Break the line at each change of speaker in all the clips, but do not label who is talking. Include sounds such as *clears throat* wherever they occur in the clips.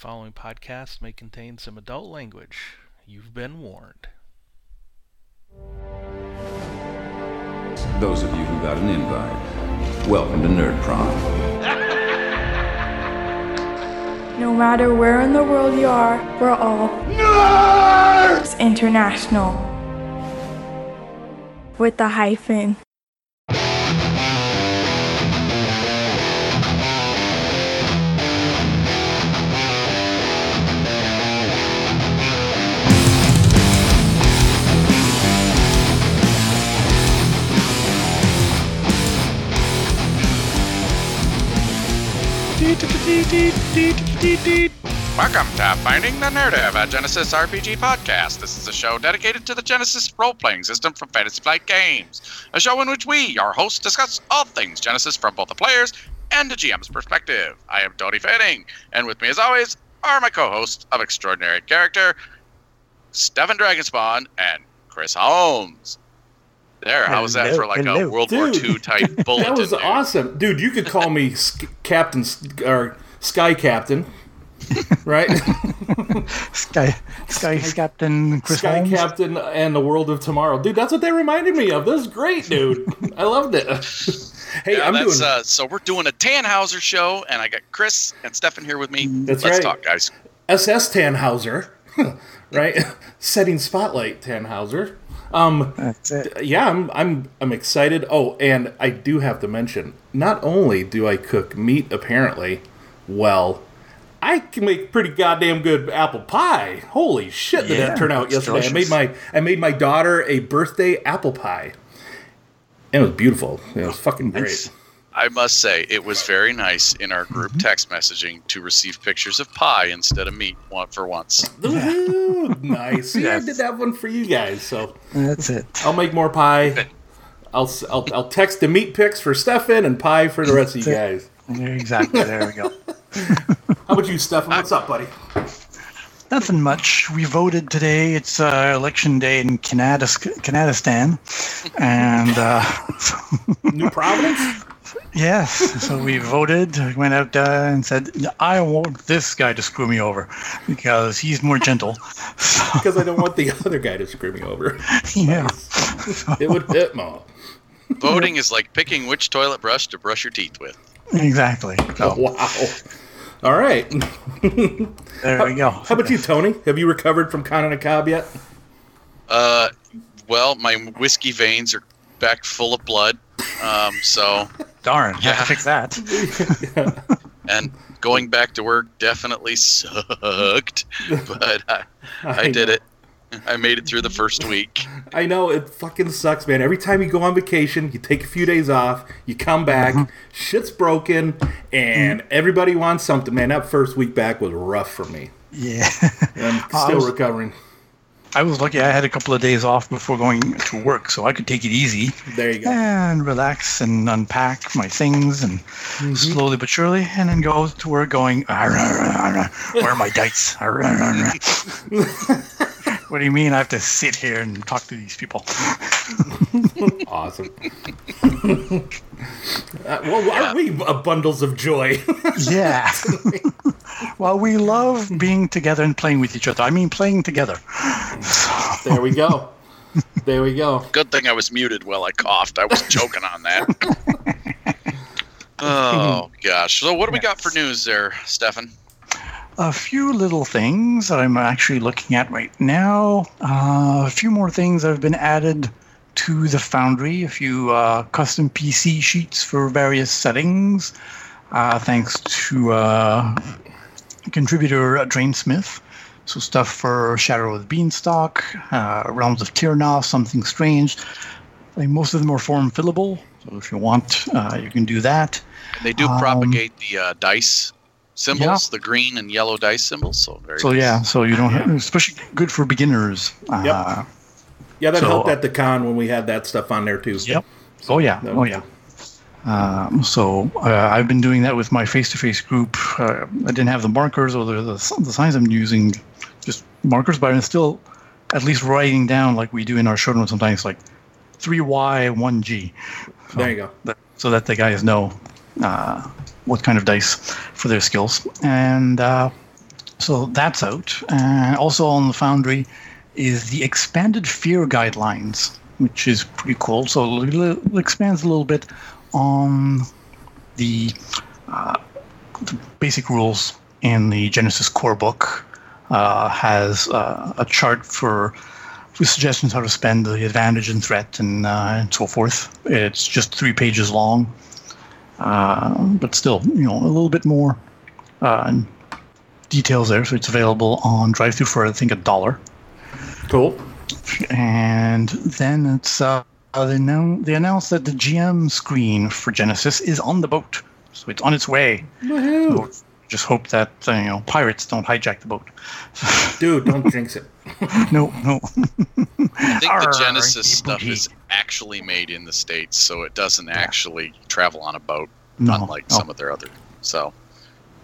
following podcast may contain some adult language. You've been warned.
Those of you who got an invite, welcome to Nerd Prom.
No matter where in the world you are, we're all Nerds International. With the hyphen.
Welcome to Finding the Narrative, a Genesys RPG podcast. This is a show dedicated to the Genesys role playing system from Fantasy Flight Games. A show in which we, your hosts, discuss all things Genesys from both the players and the GM's perspective. I am Tony Fanning, and with me, as always, are my co hosts of Extraordinary Character, Stefan Dragonspawn and Chris Holmes. There, how was that
Hello,
for like a. World War II type *laughs* bulletin?
That was awesome, dude. You could call me Captain or Sky Captain, right? *laughs*
Sky, Sky Captain Chris
Sky
Holmes.
Captain and the World of Tomorrow, dude. That's what they reminded me of. This was great, dude. I loved it. *laughs* hey,
Yeah,
I'm
that's,
doing.
uh, so we're doing a Tannhauser show, and I got Chris and Stefan here with me.
That's
Let's
right.
talk, guys.
SS Tannhauser, *laughs* right? Setting spotlight Tannhauser. Um,
That's it.
yeah, I'm I'm I'm excited. Oh, and I do have to mention, not only do I cook meat apparently well, I can make pretty goddamn good apple pie. Holy shit, did
Yeah,
that turn out
it's
yesterday? I made my I made my daughter a birthday apple pie. And it was beautiful. It was fucking great.
Nice.
I must say, it was very nice in our group
Mm-hmm.
text messaging to receive pictures of pie instead of meat one for once.
Woohoo, *laughs* nice. See,
Yes.
I did that one for you guys, so
That's it.
I'll make more pie. I'll, s- I'll, I'll text the meat pics for Stefan and pie for the rest of you guys.
Exactly. There we go. *laughs* *laughs*
How about you, Stefan? What's up, buddy?
Nothing much. We voted today. It's uh, election day in Canada, Canadistan, and uh, *laughs*
New Providence?
yes, so we voted. We went out uh, and said, "I want this guy to screw me over because he's more gentle." So, *laughs*
Because I don't want the other guy to screw me over.
yeah,
It would hit more.
Voting is like picking which toilet brush to brush your teeth with.
exactly. So
Wow. All right.
there we go.
How about you, Tony? Have you recovered from Con on a Cob yet?
Uh, well, my whiskey veins are back full of blood. Um, so, *laughs*
Darn, have
Yeah.
to fix that. *laughs*
and going back to work definitely sucked, *laughs* but I, I did
know.
it. I made it through the first week.
I know it fucking sucks, man. Every time you go on vacation, you take a few days off, you come back, mhm. shit's broken, and mm. everybody wants something, man. That first week back was rough for me.
Yeah.
I'm *laughs* still
was-
recovering.
I was lucky I had a couple of days off before going to work, so I could take it easy
There you go.
and relax and unpack my things and mm-hmm. slowly but surely, and then go to work going, "Arr, arr, arr, arr, where are my *laughs* dice? *laughs* Arr, arr, arr, arr." what do you mean I have to sit here and talk to these people? *laughs*
Awesome. Uh, well, aren't we uh, bundles of joy? *laughs*
Yeah. well, we love being together and playing with each other. I mean, playing together. *laughs*
there we go. There we go.
Good thing I was muted while I coughed. I was joking on that. oh gosh. So what do we got for news there, Stefan?
A few little things that I'm actually looking at right now. Uh, a few more things that have been added to the Foundry. A few uh, custom PC sheets for various settings, uh, thanks to uh, contributor Drain Smith. So stuff for Shadow of the Beanstalk, uh, Realms of Terrinoth, Something Strange. I think most of them are form fillable. So if you want, uh, you can do that.
They do
Um,
propagate the uh, dice symbols, the green and yellow dice symbols. So very.
So
nice.
yeah, so you don't, have, especially good for beginners. Uh,
Yeah, that
So-
helped at the con when we had that stuff on there too.
Yep. Oh yeah. Oh yeah. Um, so uh, I've been doing that with my face-to-face group. Uh, I didn't have the markers or the, the, the signs I'm using, just markers, but I'm still at least writing down like we do in our show notes sometimes, like three Y, one G,
There you go.
that, so that the guys know uh, what kind of dice for their skills. And uh, so that's out. And also on the Foundry is the expanded fear guidelines, which is pretty cool. So it expands a little bit on the, uh, the basic rules in the Genesys core book. Uh, has uh, a chart for suggestions how to spend the advantage and threat and, uh, and so forth. It's just three pages long, uh, but still, you know, a little bit more uh, details there. So it's available on drive through for I think a dollar.
Cool.
And then it's uh, they, now, they announced that the GM screen for Genesys is on the boat, so it's on its way.
Woohoo.
So just hope that uh, you know pirates don't hijack the boat.
Dude, don't jinx it. *laughs*
no, no.
I think the *laughs*
Genesys
stuff is actually made in the states, so it doesn't actually travel on a boat,
No,
unlike
no.
some of their other. So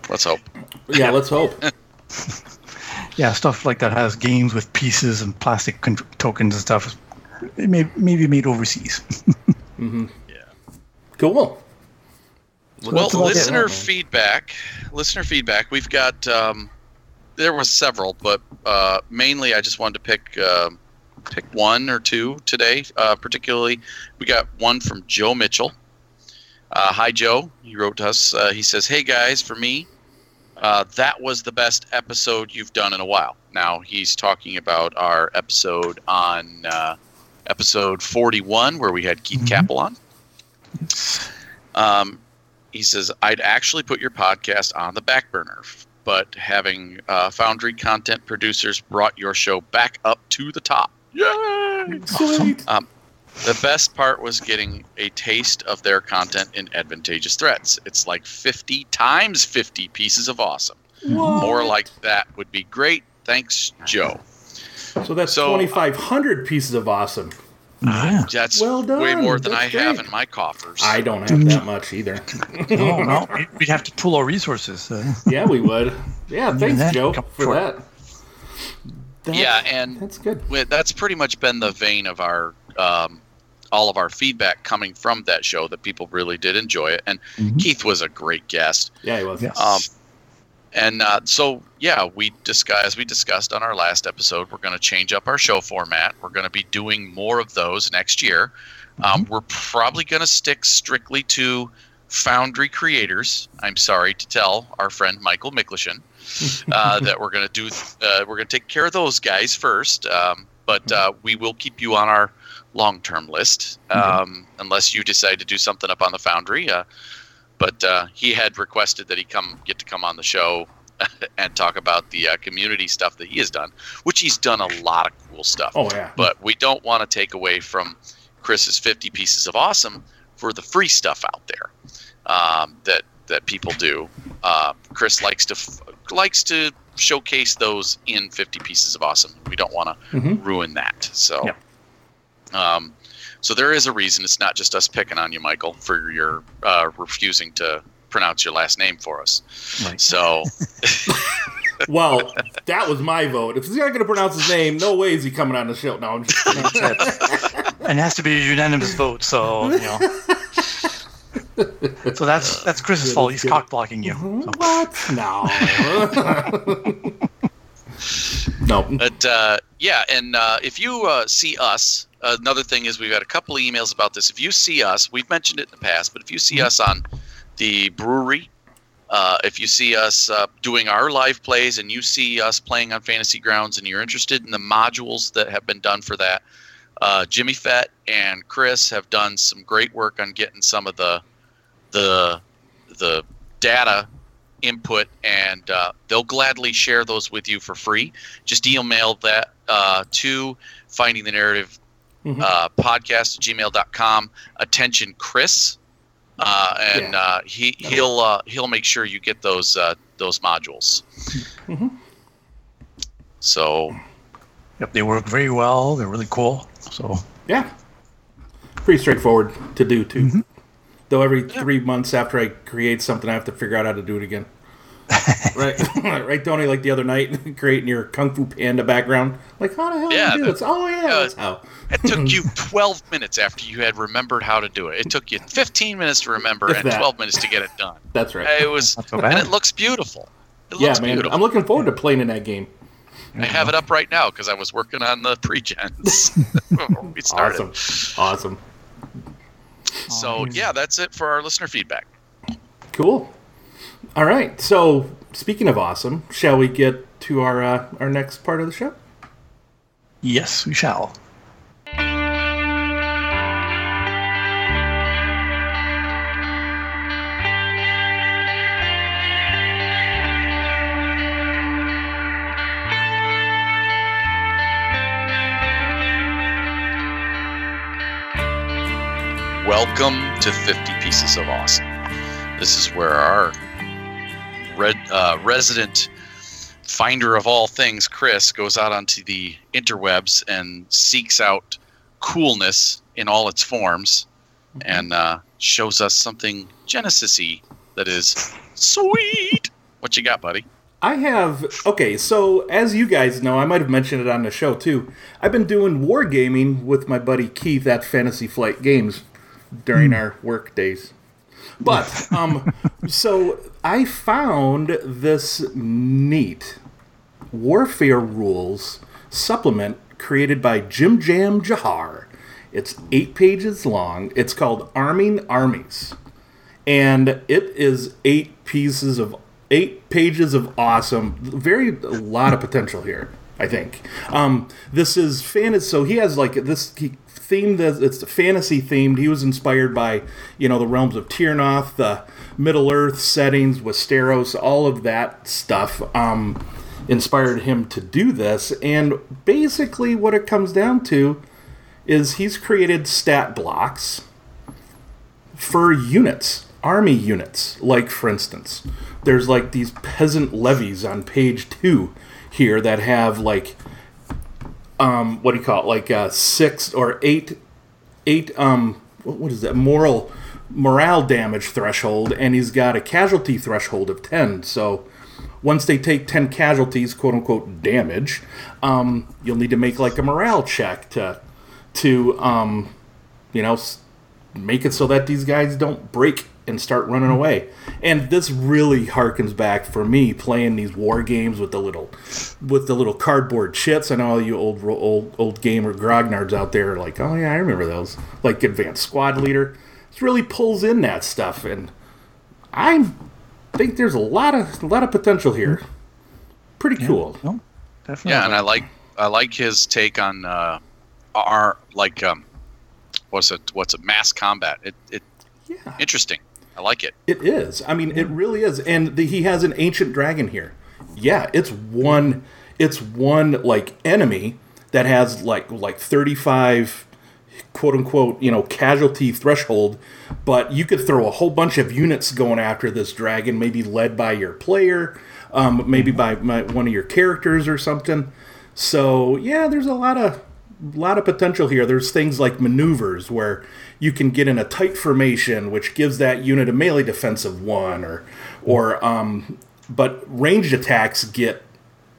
let's hope.
Yeah, let's hope. *laughs*
yeah, stuff like that has games with pieces and plastic con- tokens and stuff. It may maybe made overseas. *laughs* Yeah.
Cool.
So
well,
that's about it,
listener
right?
feedback. Listener feedback. We've got. Um, there was several, but uh, mainly I just wanted to pick um pick one or two today. Uh, particularly, we got one from Joe Mitchell. Uh, hi, Joe. He wrote to us. Uh, he says, "Hey guys, for me, uh, that was the best episode you've done in a while." Now he's talking about our episode on uh, episode forty-one, where we had Keith
Mhm.
Capel on. Um, he says, I'd actually put your podcast on the back burner, but having uh, Foundry content producers brought your show back up to the top. Yay!
Sweet.
Um, the best part was getting a taste of their content in advantageous threats. It's like 50 times 50 pieces of awesome. More like that would be great. Thanks, Joe.
So that's
So- uh,
2,500 pieces of awesome.
Yeah.
That's
Well done.
way more than
That's
I have in my coffers.
I don't have mm. that much either.
no, no, we- we'd have to pull our resources. Uh,
Yeah, we would. Yeah, thanks, Joe, for
short.
that. That-
yeah, and
That's good.
Well, that's pretty much been the vein of our um, all of our feedback coming from that show that people really did enjoy it and
Mhm.
keith was a great guest
Yeah, he was.
yes.
Um, and uh, so yeah we discussed as we discussed on our last episode we're going to change up our show format we're going to be doing more of those next year um, we're probably going to stick strictly to foundry creators i'm sorry to tell our friend michael miklashin *laughs* uh, that we're going to do uh, we're going to take care of those guys first um, but uh, we will keep you on our long-term list um, unless you decide to do something up on the foundry uh, but uh, he had requested that he come get to come on the show *laughs* and talk about the uh, community stuff that he has done which he's done a lot of cool stuff.
Oh, yeah.
but we don't want to take away from Chris's 50 pieces of awesome for the free stuff out there um, that that people do. Uh, Chris likes to f- likes to showcase those in 50 pieces of awesome. We don't want to
Mhm.
ruin that. So,
Yeah.
um, so there is a reason. It's not just us picking on you, Michael, for your uh, refusing to pronounce your last name for us.
Right.
So, *laughs*
Well, that was my vote. If he's not going to pronounce his name, no way is he coming on the show. No, I'm just
and it has to be a unanimous vote. So you know. *laughs* so that's *laughs* that's Chris's fault. He's
good.
cock blocking you. So.
what? No. *laughs* no.
But uh, yeah, and uh, if you uh, see us, another thing is we've had a couple of emails about this. If you see us, we've mentioned it in the past, but if you see us on the brewery, uh, if you see us uh, doing our live plays and you see us playing on Fantasy Grounds and you're interested in the modules that have been done for that, uh, Jimmy Fett and Chris have done some great work on getting some of the the the data input and uh, they'll gladly share those with you for free just email that uh, to finding the narrative
Mhm.
uh, podcast at gmail.com attention chris uh, and
Yeah.
uh, he he'll uh, he'll make sure you get those uh, those modules
Mhm.
so
Yep, they work very well. They're really cool. So
Yeah. Pretty straightforward to do, too. Though every three months after I create something, I have to figure out how to do it again. *laughs* *laughs* right, right, Tony. Like the other night, *laughs* creating your Kung Fu Panda background. Like, how the hell
Yeah,
do you do
the-
this? Oh yeah,
uh,
that's how.
it took you 12 minutes after you had remembered how to do it it took you 15 minutes to remember
If
and
that.
12 minutes to get it done
That's right.
it was
Not so
and
bad.
it looks beautiful It
Yeah,
looks
man.
beautiful.
I'm looking forward to playing in that game.
I have it up right now because I was working on the pre-gens before we started.
Awesome. Awesome.
So yeah, that's it for our listener feedback.
Cool. All right. So, speaking of awesome, shall we get to our uh, our next part of the show?
Yes, we shall.
Welcome to 50 Pieces of Awesome. This is where our red, uh, resident finder of all things, Chris, goes out onto the interwebs and seeks out coolness in all its forms and uh, shows us something Genesys-y that is sweet. What you got, buddy?
I have okay, so as you guys know, I might have mentioned it on the show too. I've been doing wargaming with my buddy Keith at Fantasy Flight Games during our work days. But *laughs* um so I found this neat Warfare Rules supplement created by Jim Jam Jahar. It's 8 pages long. It's called Arming Armies and it is eight pieces of eight pages of awesome very a lot of potential here i think. Um this is fantasy so he has like this he themed it's fantasy themed. He was inspired by you know the realms of Terrinoth the middle earth settings westeros all of that stuff um inspired him to do this. And basically what it comes down to is he's created stat blocks for units, army units. Like, for instance, there's like these peasant levies on page two here that have like, um, what do you call it? Like uh, six or eight, eight, um, what, what is that? Moral, morale damage threshold, and he's got a casualty threshold of 10. So, once they take 10 casualties, quote unquote, damage, um, you'll need to make like a morale check to, to, um, you know, make it so that these guys don't break and start running away. And this really harkens back for me playing these war games with the little with the little cardboard chits. I know all you old old old gamer grognards out there are like, oh yeah, I remember those. Like Advanced Squad Leader. it really pulls in that stuff, and I think there's a lot of a lot of potential here. Pretty cool.
No, definitely.
Yeah, and I like I like his take on uh, our like um, what's it what's a mass combat. It it
Yeah.
interesting. I like it.
It is. I mean, it really is. And the, he has an ancient dragon here. Yeah, it's one. It's one like enemy that has like like thirty five, quote unquote, you know, casualty threshold. But you could throw a whole bunch of units going after this dragon, maybe led by your player, um, maybe by my, one of your characters or something. So yeah, there's a lot of lot of potential here. There's things like maneuvers where you can get in a tight formation, which gives that unit a melee defense of one, or or um, but ranged attacks get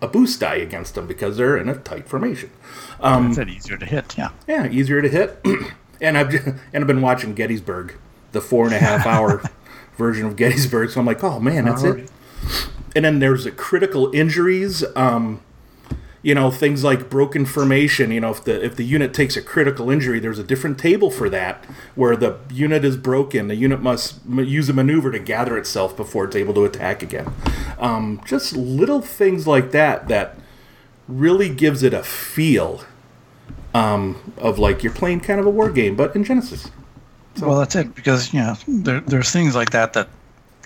a boost die against them because they're in a tight formation.
um, it's easier to hit. Yeah.
Yeah, easier to hit. *clears throat* and I've and I've been watching Gettysburg, the four and a half hour *laughs* version of Gettysburg. So I'm like, oh man, that's it. And then there's the critical injuries. Um, you know things like broken formation. You know if the if the unit takes a critical injury, there's a different table for that where the unit is broken. The unit must m- use a maneuver to gather itself before it's able to attack again. Um, just little things like that that really gives it a feel um, of like you're playing kind of a war game, but in Genesys.
Well, that's it because you know there, there's things like that that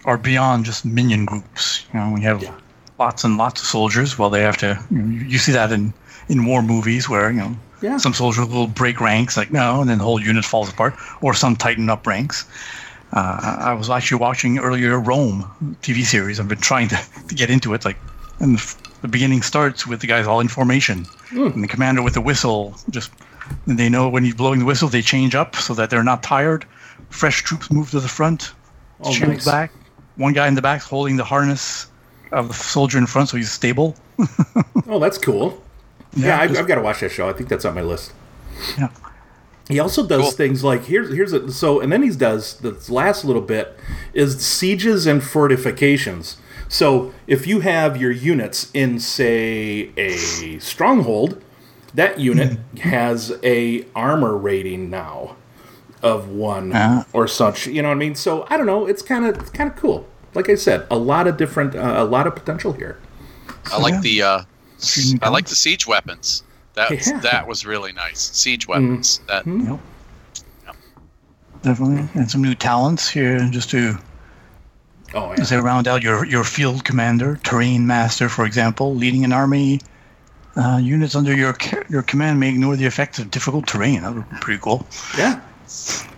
are beyond just minion groups. You know, we have
Yeah.
Lots and lots of soldiers. Well, they have to. You, know, you you see that in in war movies where you know
Yeah.
some soldiers will break ranks, like no, and then the whole unit falls apart, or some tighten up ranks. Uh, I was actually watching earlier Rome TV series. I've been trying to, to get into it. Like, and the, the beginning starts with the guys all in formation, and the commander with the whistle. Just and they know when he's blowing the whistle, they change up so that they're not tired. Fresh troops move to the front,
Oh, nice.
back. One guy in the back holding the harness of the soldier in front, so he's stable. *laughs*
Oh, that's cool. Yeah,
Yeah,
I've,
just-
I've got to watch that show. I think that's on my list.
Yeah.
He also does
Cool.
things like here's here's a, so and then he does the last little bit is sieges and fortifications. So if you have your units in, say, a stronghold, that unit *laughs* has a armor rating now of one
Ah.
or such. You know what I mean? So I don't know. It's kind of kind of cool. Like I said, a lot of different, uh, a lot of potential here.
I like
yeah.
the uh, I like the siege weapons. That
Yeah.
that was really nice. Siege weapons. That
Yep. Definitely, and some new talents here, just to
Oh yeah.
say round out your your field commander, terrain master, for example, leading an army. Uh, units under your ca- your command may ignore the effects of difficult terrain. That would be pretty cool.
Yeah.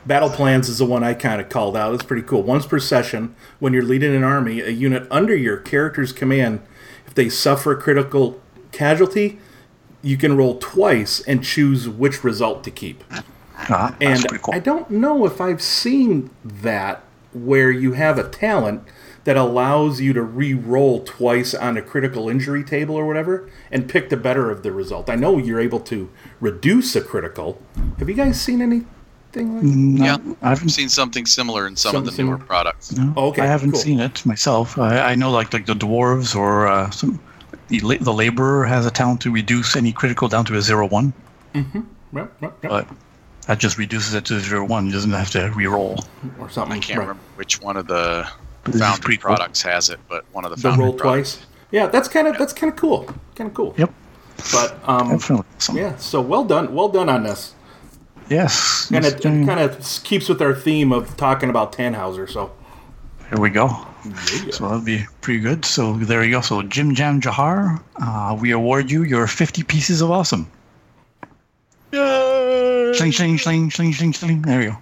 Battle plans is the one I kind of called out. It's pretty cool. Once per session, when you're leading an army, a unit under your character's command, if they suffer a critical casualty, you can roll twice and choose which result to keep.
Ah,
And
cool.
I don't know if I've seen that where you have a talent that allows you to re-roll twice on a critical injury table or whatever and pick the better of the result. I know you're able to reduce a critical. Have you guys seen anything like
No,
Yeah.
I haven't
I've seen something similar in some of the
Something
newer
similar.
products.
No,
Oh, okay,
I haven't
cool.
seen it myself. I, I know like like the dwarves or uh, some the, the laborer has a talent to reduce any critical down to a zero one,
Yep, yep, yep.
but that just reduces it to zero one. He doesn't have to re-roll.
or something.
I can't
Right.
remember which one of the
But this is
foundry
pretty cool.
products has it, but one of the
The
foundry
roll
products.
twice. Yeah, that's kind of that's kind of cool. Kind of cool.
Yep,
But um,
definitely. Some,
yeah. So well done, well done on this.
Yes.
And
yes,
it,
mm,
kind of keeps with our theme of talking about Tannhauser. So
Here we go. So that'll be pretty good. So there you go. So Jim Jam Jahar, uh, we award you your 50 pieces of awesome. Sling, sling, sling, sling, sling, sling. There we go.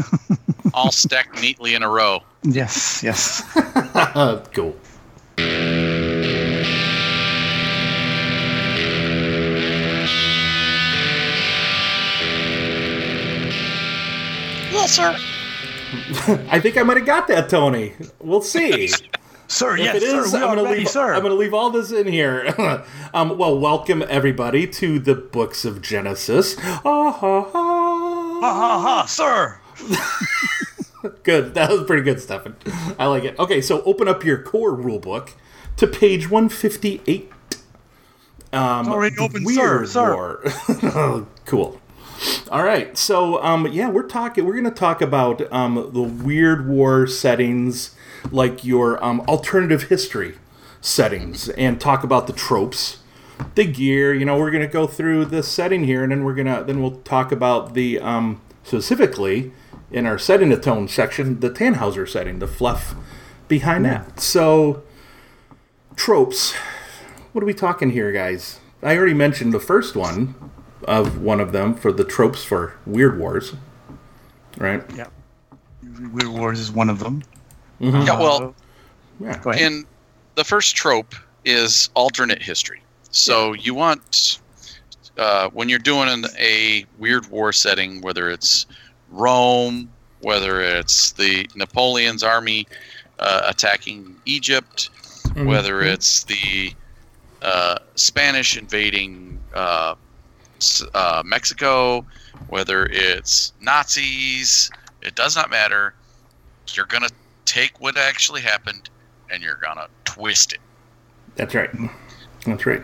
*laughs*
all stacked neatly in a row.
Yes, yes. *laughs*
cool.
Sir. *laughs*
I think I might have got that, Tony. We'll see. *laughs*
sir,
If
yes,
it is,
sir.
I'm gonna
ready,
leave.
sir.
I'm gonna leave all this in here. *laughs* um, well, welcome everybody to the Books of Genesis. Ah, ha, ha.
Ha ha ha, sir.
Good. That was pretty good, Stefan. I like it. Okay, so open up your core rulebook to page 158. Um,
Already open, sir, sir.
War. cool. All right, so um, yeah, we're talking. We're going to talk about um, the Weird War settings, like your um, alternative history settings, and talk about the tropes, the gear. You know, we're going to go through the setting here, and then we're gonna then we'll talk about the um, specifically in our setting the tone section, the Tannhauser setting, the fluff behind that. So tropes. What are we talking here, guys? I already mentioned the first one of one of them for the tropes for Weird Wars, right?
Yeah. Weird Wars is one of them.
Yeah, well,
Yeah.
Go ahead.
in the first trope is alternate history. So you want uh, when you're doing an, a weird war setting, whether it's Rome, whether it's the Napoleon's army uh, attacking Egypt, whether it's the uh, Spanish invading uh, uh, Mexico, whether it's Nazis, it does not matter. You're gonna take what actually happened and you're gonna twist it.
That's right. That's right.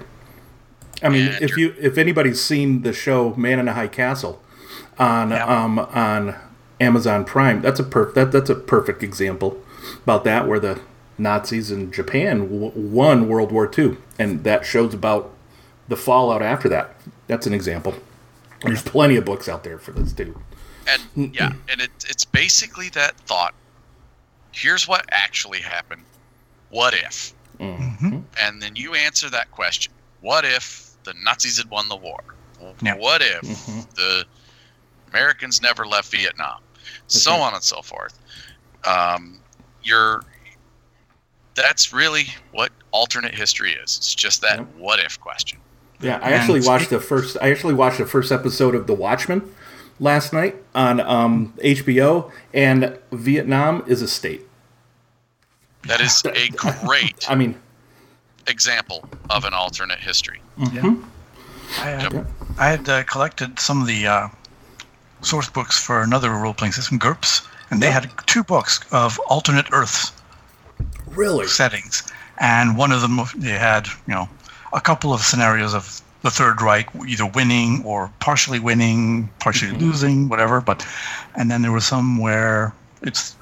I mean,
And
if you if anybody's seen the show Man in a High Castle on
Yeah.
um on Amazon Prime, that's a perf- that that's a perfect example about that where the Nazis in Japan w- won World War II, and that shows about the fallout after that. That's an example. There's plenty of books out there for this too.
And yeah, and it, it's basically that thought. Here's what actually happened. What if?
Mm-hmm.
And then you answer that question. What if the Nazis had won the war?
Yeah.
What if
Mm-hmm.
the Americans never left Vietnam? So
right.
on and so forth. Um, you're. That's really what alternate history is. It's just that
Yep.
what if question.
Yeah, I actually watched the first. I actually watched the first episode of The Watchmen last night on um, HBO, and Vietnam is a state.
That is a *laughs* great
I mean,
example of an alternate history.
I had, I had uh, collected some of the uh, source books for another role playing system, GURPS, and they had two books of alternate Earths
really,
settings. and one of them they had you know a couple of scenarios of the Third Reich either winning or partially winning, partially mm-hmm. losing, whatever. But and then there was some where it's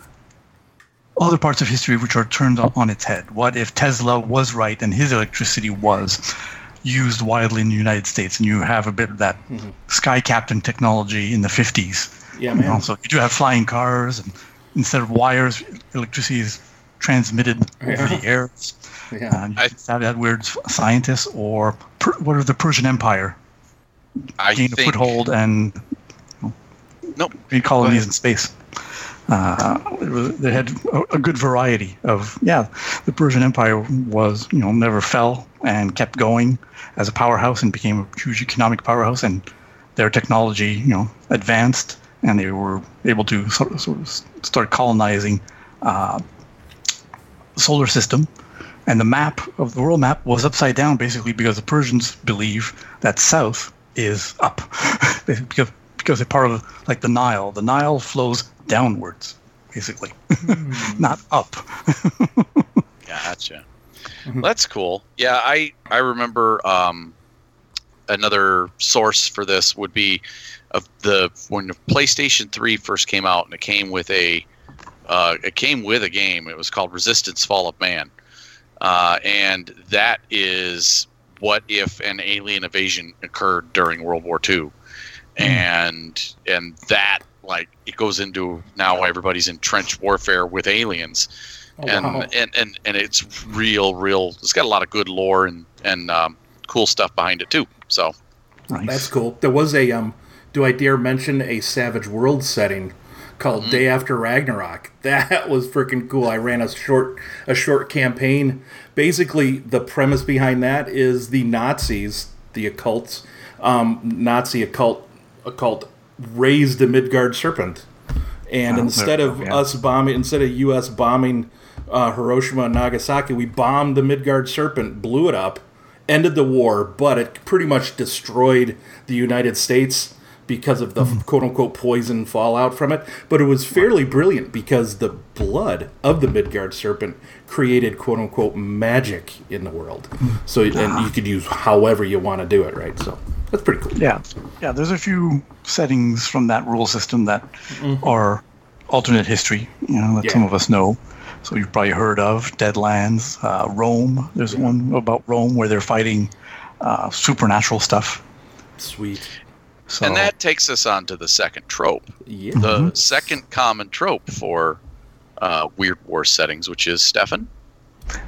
other parts of history which are turned on on its head. What if Tesla was right and his electricity was used widely in the United States, and you have a bit of that mm-hmm. sky captain technology in the 50s?
Yeah,
You know,
man.
so you do have flying cars, and instead of wires, electricity is transmitted over the air.
Yeah.
Uh, you
I-
have that weird scientist, or per, what of the Persian Empire
I
gained a foothold and
Nope.
made colonies in space. Uh, it was- they had a, a good variety of yeah. The Persian Empire was you know never fell and kept going as a powerhouse and became a huge economic powerhouse, and their technology you know advanced, and they were able to sort of, sort of start colonizing uh, the solar system. And the map of the world map was upside down basically because the Persians believe that south is up *laughs* because because they're part of like the Nile. The Nile flows downwards, basically, *laughs* not up. *laughs*
Gotcha. That's cool. Yeah, I I remember um, another source for this would be of the when the PlayStation 3 first came out and it came with a uh, it came with a game. It was called Resistance: Fall of Man, uh, and that is what if an alien invasion occurred during World War II, and and that like it goes into now everybody's in trench warfare with aliens
Oh,
and,
wow.
and and and it's real, real. It's got a lot of good lore and and um, cool stuff behind it too. So
Nice.
That's cool. There was a um do I dare mention a Savage World setting called Day After Ragnarok. *laughs* That was freaking cool. I ran a short a short campaign. Basically, the premise behind that is the Nazis, the occults, um, Nazi occult occult raised the Midgard serpent. And
Oh,
instead of
yeah.
us bombing, instead of U.S. bombing uh, Hiroshima and Nagasaki, we bombed the Midgard Serpent, blew it up, ended the war, but it pretty much destroyed the United States because of the
Mm-hmm.
quote unquote poison fallout from it. But it was fairly brilliant because the blood of the Midgard Serpent created quote unquote magic in the world.
Mm-hmm.
So, and you could use however you want to do it, right? So that's pretty cool.
Yeah, yeah. There's a few settings from that rule system that are alternate history. You know that
Yeah.
some of us know. So you've probably heard of Deadlands, uh, Rome. There's one about Rome where they're fighting uh, supernatural stuff.
Sweet.
So
and that takes us on to the second trope,
Yeah.
the second common trope for uh, weird war settings, which is Stefan.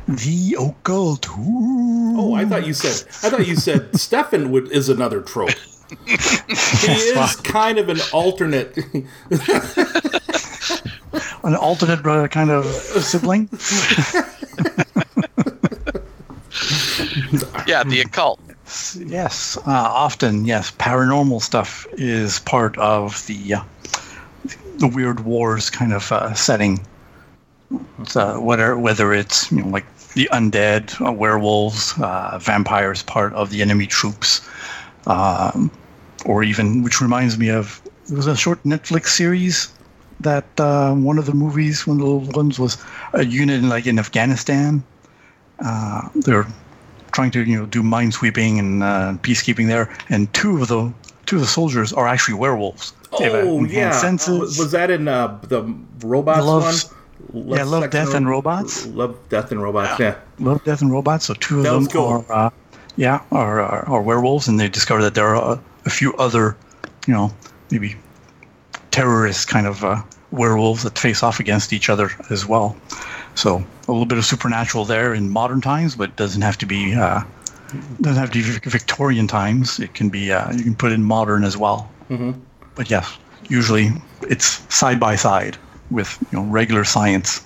the occult.
Oh, I thought you said. I thought you said *laughs* Stefan would, is another trope. *laughs* he is kind of an alternate. *laughs*
an alternate uh, kind of sibling.
Yeah, the occult.
Yes, uh, often yes. Paranormal stuff is part of the uh, the weird wars kind of uh, setting. So whether whether it's you know like the undead, uh, werewolves, uh, vampires, part of the enemy troops, um, or even which reminds me of there was a short Netflix series that uh, one of the movies, one of the ones was a unit in like in Afghanistan. Uh, they're trying to you know do minesweeping and uh, peacekeeping there, and two of the two of the soldiers are actually werewolves.
Oh yeah,
senses.
was, that in uh, the robots
Love-
one?
yeah, Love, Death, and Robots?
Love, death, and robots. Yeah.
Love, Death, and Robots. So two of
That
them
cool.
are, uh, yeah, are, are are werewolves, and they discover that there are a, a few other, you know, maybe terrorist kind of uh, werewolves that face off against each other as well. So a little bit of supernatural there in modern times, but doesn't have to be uh, doesn't have to be Victorian times. It can be uh, you can put in modern as well. Mm-hmm. But yes, usually it's side by side with you know regular science.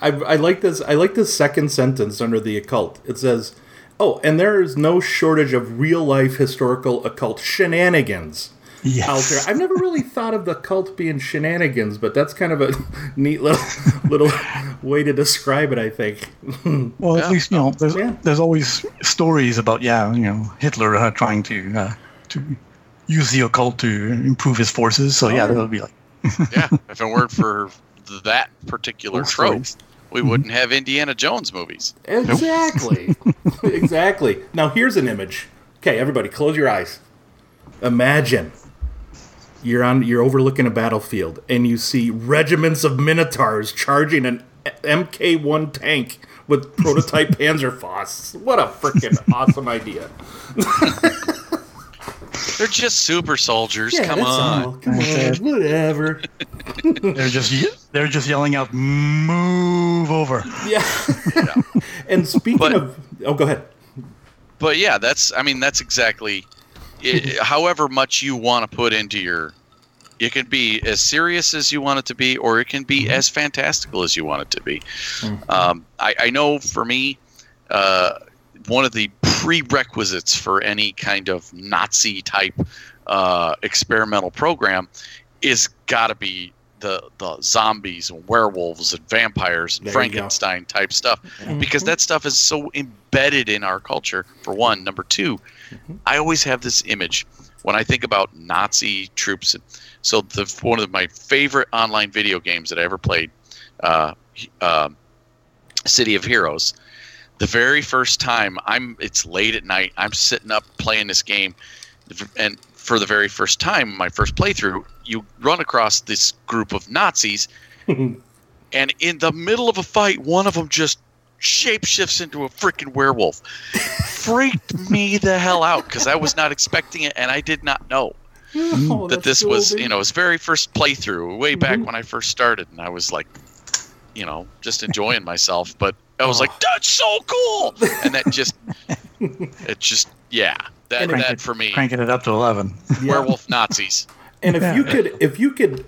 I, I like this. I like this second sentence under the occult. It says, "Oh, and there is no shortage of real life historical occult shenanigans."
Yes.
out there. I've never really thought of the cult being shenanigans, but that's kind of a *laughs* neat little little way to describe it. I think. *laughs*
Well, at least you know there's
Yeah.
there's always stories about yeah you know Hitler uh, trying to uh, to use the occult to improve his forces. So yeah, that would be like *laughs*
Yeah, if it weren't for that particular
Old
trope,
stories.
we wouldn't have Indiana Jones movies.
Exactly. exactly. Now here's an image. Okay, everybody, close your eyes. Imagine you're on you're overlooking a battlefield and you see regiments of minotaurs charging an MK1 tank with prototype *laughs* Panzerfaust. What a freaking awesome idea. *laughs*
They're just super soldiers. Come on.
all. Come on, whatever. *laughs*
They're just they're just yelling out, "Move over!"
Yeah. and speaking
But-
of Oh, go ahead.
But yeah, that's I mean that's exactly i however much you want to put into your it can be as serious as you want it to be or it can be as fantastical as you want it to be. Um, I, I know for me uh, one of the prerequisites for any kind of Nazi type uh, experimental program is got to be the the zombies and werewolves and vampires and
There.
Frankenstein type stuff because that stuff is so embedded in our culture. For one, number 2 I always have this image when I think about Nazi troops. So the one of my favorite online video games that I ever played, uh, um City of Heroes. The very first time I'm, it's late at night. I'm sitting up playing this game, and for the very first time, my first playthrough, you run across this group of Nazis, *laughs* and in the middle of a fight, one of them just shapeshifts into a freaking werewolf. Freaked me the hell out because I was not expecting it, and I did not know *laughs*
Oh,
that this
cool,
was
dude.
you know his very first playthrough way back mm-hmm. when I first started, and I was like, you know, just enjoying *laughs* myself. But I was like, oh. that's so cool, and that just *laughs* it just yeah that that
it-
for me
Cranking it up to eleven.
werewolf Nazis.
And if you could if you could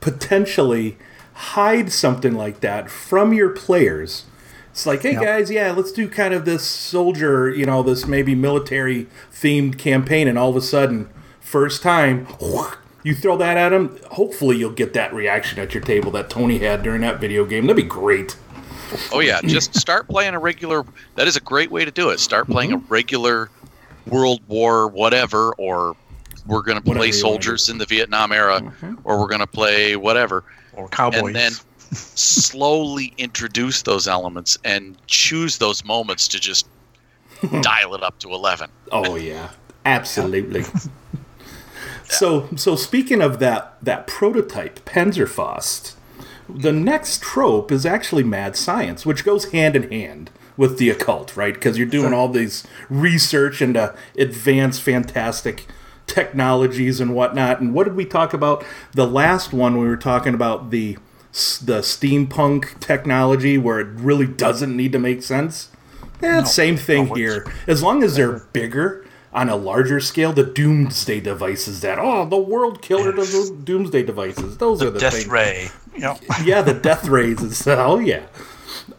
potentially hide something like that from your players, it's like, hey
Yep.
guys, yeah, let's do kind of this soldier, you know, this maybe military themed campaign, and all of a sudden, first time, you throw that at them. Hopefully, you'll get that reaction at your table that Tony had during that video game. That'd be great.
Oh yeah, *clears throat* just start playing a regular. That is a great way to do it. Start playing a mm-hmm. regular World War whatever, or we're going to play soldiers in the Vietnam era, mm-hmm. or we're going to play whatever.
Or cowboys.
and then slowly introduce those elements and choose those moments to just *laughs* dial it up to 11
Oh yeah, absolutely. *laughs* So so speaking of that that prototype Panzerfaust, the next trope is actually mad science, which goes hand in hand with the occult, right? Because you're doing all these research into advanced fantastic technologies and whatnot. And what did we talk about? The last one we were talking about the the steampunk technology where it really doesn't need to make sense. Yeah, same thing
No,
here. As long as they're bigger on a larger scale, the doomsday devices that oh the world killer to the doomsday devices. Those are the
Death
things.
Ray. You *laughs* know,
Yeah, the death rays is oh yeah.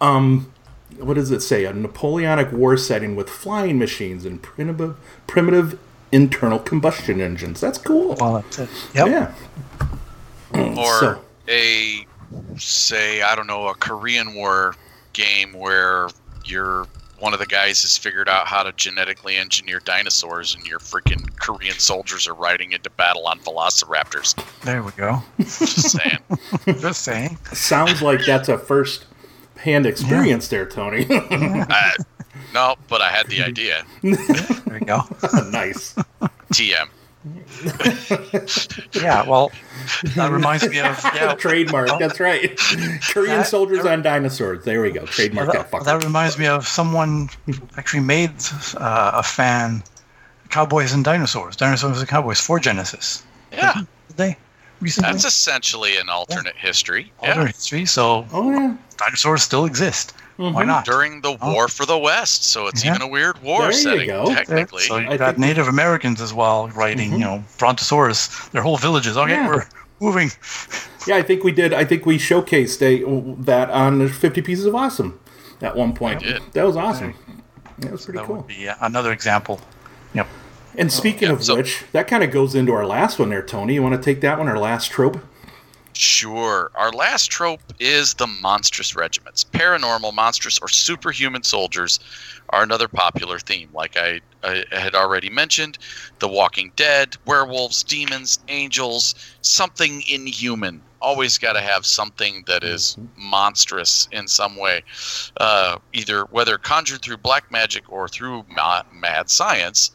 Um what does it say? A Napoleonic war setting with flying machines and primitive primitive internal combustion engines. That's cool.
well, that's it. Yep.
Yeah.
or
So-
a say i don't know a korean war game where you're one of the guys has figured out how to genetically engineer dinosaurs and your freaking korean soldiers are riding into battle on velociraptors
There we go.
just saying *laughs* *laughs*
Just saying.
Sounds like that's a first hand experience there, Tony. *laughs*
uh, no but i had the idea
There you go.
nice.
tm *laughs*
Yeah. Well, that reminds me of yeah. *laughs*
Trademark, that's right. Korean
That-
soldiers on dinosaurs. There we go. Trademark that
that, that reminds me of someone actually made uh, a fan, Cowboys and Dinosaurs, Dinosaurs and Cowboys for Genesys.
yeah
Did they recently?
that's essentially an alternate history
Older
yeah.
history, so
oh yeah.
dinosaurs still exist. Why not?
during the war for the west so it's
Yeah.
even a weird war
There you
setting
go.
technically
So
I
you got
think-
Native Americans as well writing, you know, Brontosaurus, their whole villages. Okay,
Yeah.
we're moving.
Yeah, I think we did. I think we showcased a, that on 50 Pieces of Awesome at one point.
did.
That was awesome. That was pretty
That
cool.
would be uh, another example. Yep.
And speaking
yeah,
of
so-
which, that kind of goes into our last one there, Tony. You want to take that one, our last trope?
Sure. Our last trope is the monstrous regiments. Paranormal, monstrous, or superhuman soldiers are another popular theme. Like I, I had already mentioned, The Walking Dead, werewolves, demons, angels, something inhuman. Always got to have something that is monstrous in some way, uh, either whether conjured through black magic or through ma- mad science.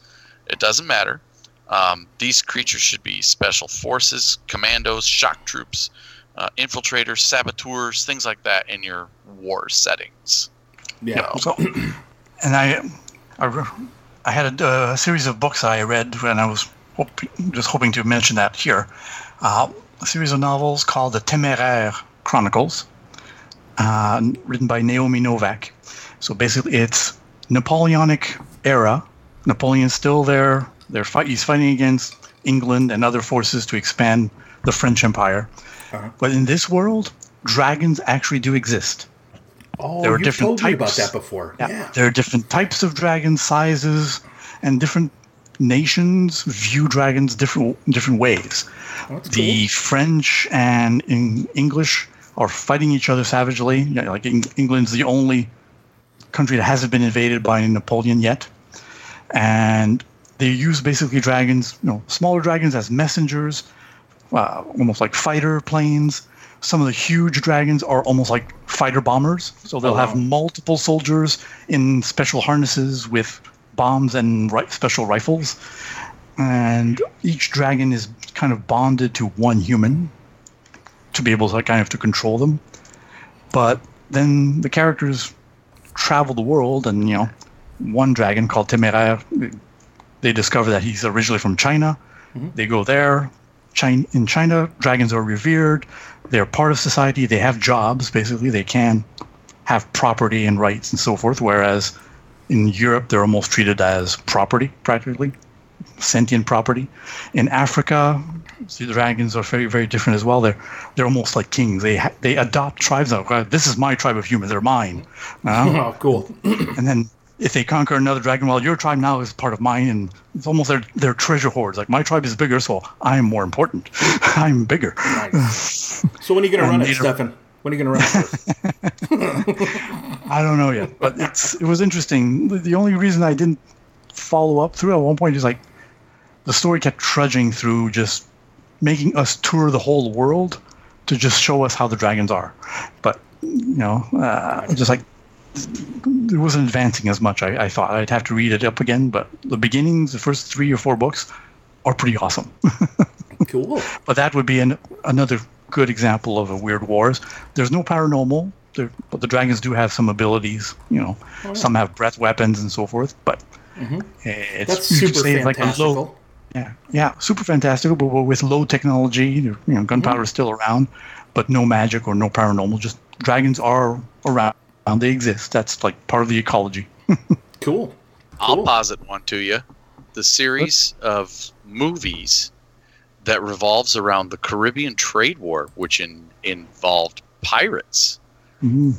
It doesn't matter. Um, these creatures should be special forces, commandos, shock troops, uh, infiltrators, saboteurs, things like that in your war settings.
Yeah.
So, *clears throat* and I, I, I had a, a series of books I read when I was hop- just hoping to mention that here. Uh, a series of novels called the Téméraire Chronicles, uh, written by Naomi Novik. So basically, it's Napoleonic era. Napoleon's still there. They're fight. He's fighting against England and other forces to expand the French Empire. Uh-huh. But in this world, dragons actually do exist.
Oh,
There are
you
different
told me about that before. Yeah.
There are different types of dragons, sizes, and different nations view dragons different different ways.
Oh, that's
The French and in English are fighting each other savagely. You know, like Eng- England's the only country that hasn't been invaded by Napoleon yet, and they use basically dragons, you know, smaller dragons as messengers, uh, almost like fighter planes. Some of the huge dragons are almost like fighter bombers, so they'll
Oh,
have
wow.
multiple soldiers in special harnesses with bombs and ri- special rifles, and each dragon is kind of bonded to one human to be able to kind of to control them. But then the characters travel the world, and you know, one dragon called Temeraire, they discover that he's originally from China. They go there. China, in China, dragons are revered. They're part of society. They have jobs. Basically, they can have property and rights and so forth. Whereas in Europe, they're almost treated as property, practically sentient property. In Africa, the dragons are very, very different as well. They're they're almost like kings. They ha- they adopt tribes. Of, "Uh, this is my tribe of humans. They're mine. Uh, *laughs*
Oh, cool.
and then if they conquer another dragon, well, your tribe now is part of mine, and it's almost their their treasure hoards. Like my tribe is bigger, so I'm more important. *laughs* I'm bigger.
Nice. So when are you going to run it, Stefan? When are you going to run it? *laughs* *laughs*
I don't know yet, but it's it was interesting. The- The only reason I didn't follow up through at one point is like the story kept trudging through, just making us tour the whole world to just show us how the dragons are. But you know, uh, just like it wasn't advancing as much. I, I thought I'd have to read it up again, but the beginnings, the first three or four books, are pretty awesome. *laughs*
cool.
But that would be an, another good example of a weird wars. There's no paranormal, there, but the dragons do have some abilities. You know, some have breath weapons and so forth. But eh, it's
That's super
say like a low, yeah, yeah, super fantastical, but with low technology. You know, gunpowder is still around, but no magic or no paranormal. Just dragons are around. They exist. That's like part of the ecology. *laughs*
Cool.
I'll
Cool.
posit one to you. The series of movies that revolves around the Caribbean trade war, which in, involved pirates,
Mhm.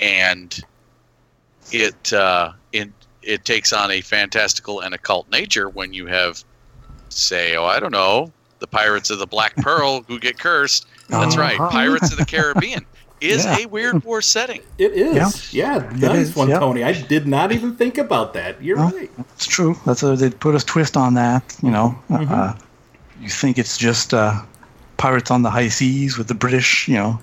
and it uh, it it takes on a fantastical and occult nature when you have, say, oh, I don't know, the Pirates of the Black Pearl who get cursed. That's right,
Uh-huh.
Pirates of the Caribbean *laughs* is
Yeah.
a weird war setting. *laughs*
It is. Yeah, nice
is,
one,
yeah.
Tony. I did not even think about that. You're
Well,
right.
It's true. That's a, they put a twist on that. You know,
Mm-hmm.
uh, you think it's just uh, pirates on the high seas with the British, you know,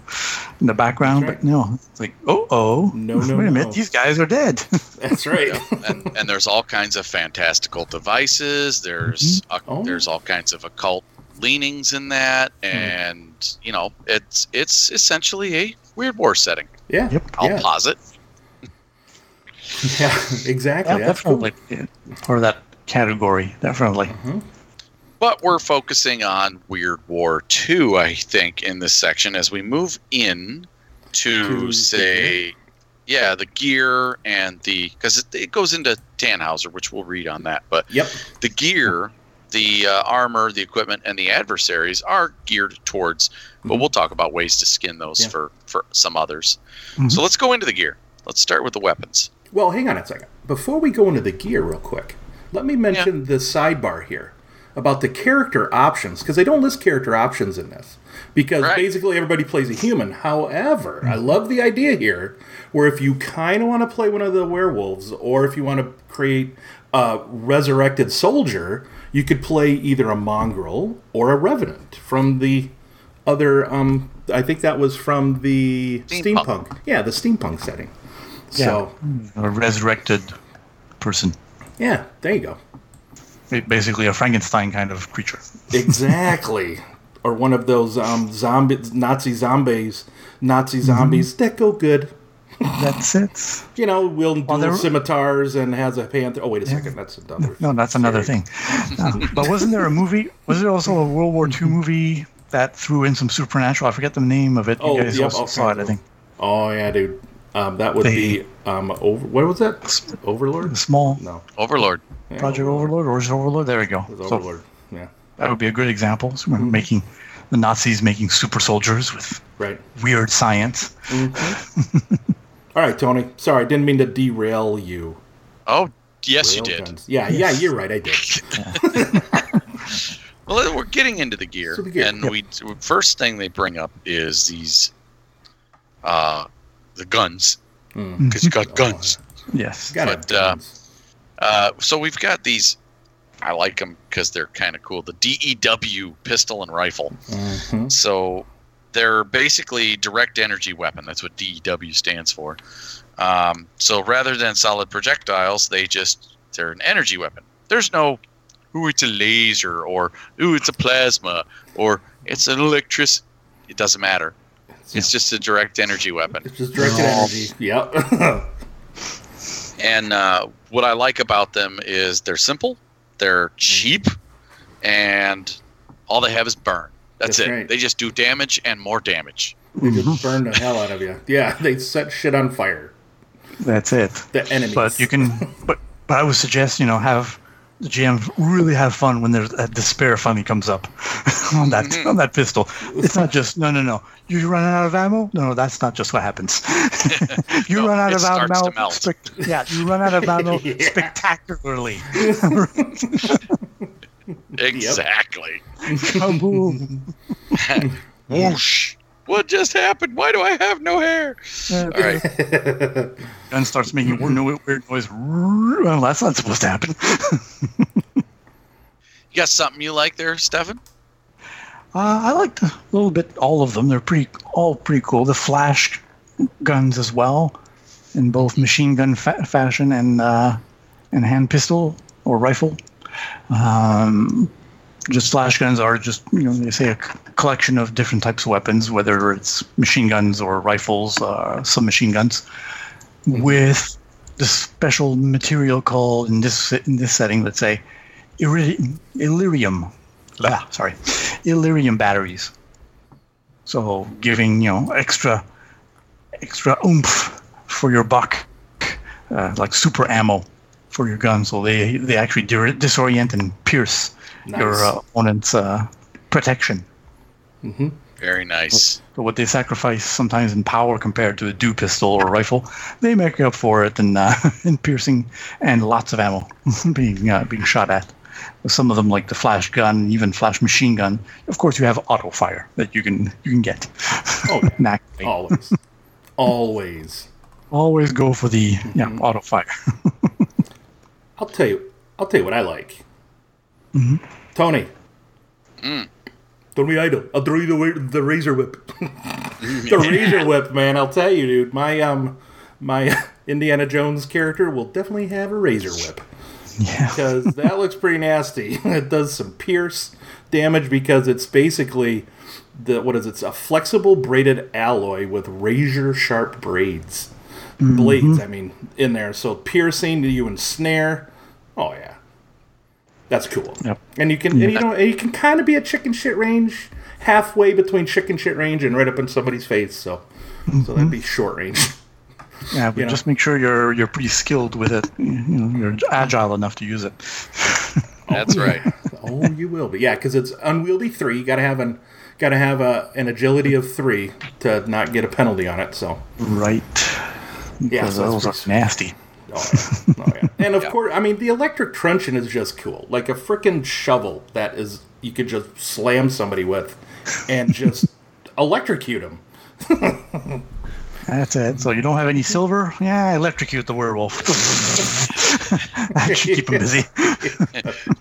in the background,
That's
but no, it's like, oh, oh,
No, no,
wait a
no.
minute, these guys are dead. *laughs*
That's right.
and, and there's all kinds of fantastical devices. There's uh,
Oh.
there's all kinds of occult leanings in that,
Hmm.
and you know it's it's essentially a weird war setting.
Yeah.
Yep.
I'll
Yeah.
posit.
Yeah, exactly.
yeah,
That's cool.
definitely yeah, part of that category. Definitely.
But we're focusing on Weird War 2, I think, in this section as we move in to,
To
say, yeah, the gear and the. Because it, it goes into Tannhauser, which we'll read on that. But
Yep.
the gear, the uh, armor, the equipment, and the adversaries are geared towards. But we'll talk about ways to skin those
Yeah.
for, for some others.
Mhm.
So let's go into the gear. Let's start with the weapons.
Well, hang on a second. Before we go into the gear, real quick, let me mention the sidebar here. about the character options because they don't list character options in this because
Right.
basically everybody plays a human. However, I love the idea here where if you kind of want to play one of the werewolves or if you want to create a resurrected soldier, you could play either a mongrel or a revenant from the other. Um, I think that was from the
Steampunk.
steampunk. Yeah, the steampunk setting. So
A resurrected person.
yeah, there you go.
Basically, a Frankenstein kind of creature.
Exactly. *laughs* or one of those um, zombie Nazi zombies, Nazi
Mm-hmm.
zombies that go good.
That's it.
You know, wielding dual
there-
scimitars and has a panther. Oh, wait a second, that's another.
No, that's another thing. Uh, but wasn't there a movie? Was there also a World War II movie that threw in some supernatural? I forget the name of it. You
Oh,
guys
yep,
also
all
saw it, I think.
Oh yeah, dude. Um, that would
They-
be um, over. What was that? Overlord?
Small
No,
Overlord.
Yeah,
Project Overlord, or is it Overlord? There we go.
It was
So
Overlord. Yeah,
that would be a good example. So we're
Mm-hmm.
making the Nazis making super soldiers with
right.
weird science. *laughs*
All right, Tony. Sorry, I didn't mean to derail you.
Oh, yes, you did.
guns. Yeah, yeah, you're right. I did. *laughs*
Well, we're getting into the gear,
So the gear,
and
yep.
we first thing they bring up is these, uh, the guns,
Hmm.
because you got guns.
Yes.
Got
But,
it.
uh, Uh, so we've got these. I like them because they're kind of cool. The DEW pistol and rifle.
Mhm.
So they're basically direct energy weapon. That's what DEW stands for. Um, so rather than solid projectiles, they just they're an energy weapon. There's no, ooh, it's a laser, or ooh, it's a plasma, or it's an electric. It doesn't matter. It's just a direct energy weapon.
It's just direct energy. Yep.
And uh, what I like about them is they're simple, they're cheap, and all they have is burn. That's,
That's
it.
right.
They just do damage and more damage.
they just burn the hell out of you. Yeah, *laughs* they set shit on fire.
That's it.
The enemies.
But you can, *laughs* but but I would suggest you know have the GM really have fun when there's that despair finally comes up *laughs* on that
Mm-hmm.
on that pistol. It's not just no no no. You run out of ammo? No, no, that's not just what happens. you
No,
run out
it
of
starts to
ammo.
melt.
yeah, you run out of ammo
Yeah.
spectacularly. *laughs*
Exactly.
Kaboom! *laughs*
Whoosh. What just happened? Why do I have no hair? All right. *laughs*
Gun starts making weird, weird noise. Well, that's not supposed to happen.
You got something you like there, Stefan?
Uh, I liked a little bit all of them. They're pretty all pretty cool. The flash guns as well, in both machine gun fa- fashion and uh, and hand pistol or rifle. Um, just flash guns are just you know they say a c- collection of different types of weapons, whether it's machine guns or rifles, uh, submachine guns, with the special material called in this in this setting, let's say, Iri- Illyrium. Ah, sorry, Illyrium batteries. So giving you know extra extra oomph for your buck, uh, like super ammo for your gun. So they they actually dir- disorient and pierce your uh, opponent's uh, protection.
Very nice.
So what they sacrifice sometimes in power compared to a dew pistol or rifle, they make up for it in uh, *laughs* in piercing and lots of ammo *laughs* being uh, being shot at. Some of them, like the flash gun, even flash machine gun. Of course, you have auto fire that you can you can get.
Oh, *laughs* yeah. Always. Always.
Always go for the yeah auto fire.
I'll tell you. I'll tell you what I like. Tony. Throw me idol. I'll throw you the, the razor whip. *laughs* the razor whip, man. I'll tell you, dude. My um, my *laughs* Indiana Jones character will definitely have a razor whip
yeah,
because *laughs* that looks pretty nasty. it does some pierce damage because it's basically the what is it? It's a flexible braided alloy with razor sharp braids, blades. Mm-hmm. I mean, in there. So piercing to you and snare. Oh yeah, that's cool.
Yep.
And you can and you know and you can kind of be at chicken shit range, halfway between chicken shit range and right up in somebody's face. So so that'd be mm-hmm. short range. *laughs*
yeah. But
you know.
just make sure you're you're pretty skilled with it. You know, you're agile enough to use it. *laughs*
Oh, that's right. *laughs*
Oh, you will be. Yeah, because it's unwieldy three. You got to have an got to have a, an agility of three to not get a penalty on it. So
Right.
Yeah,
Because
so
those are nasty.
Oh yeah. Oh yeah. *laughs* And of
Yeah.
course, I mean, the electric truncheon is just cool. Like a freaking shovel that is you could just slam somebody with, and *laughs* just electrocute them.
That's it. So you don't have any silver? Yeah, electrocute the werewolf. *laughs* that should keep him busy.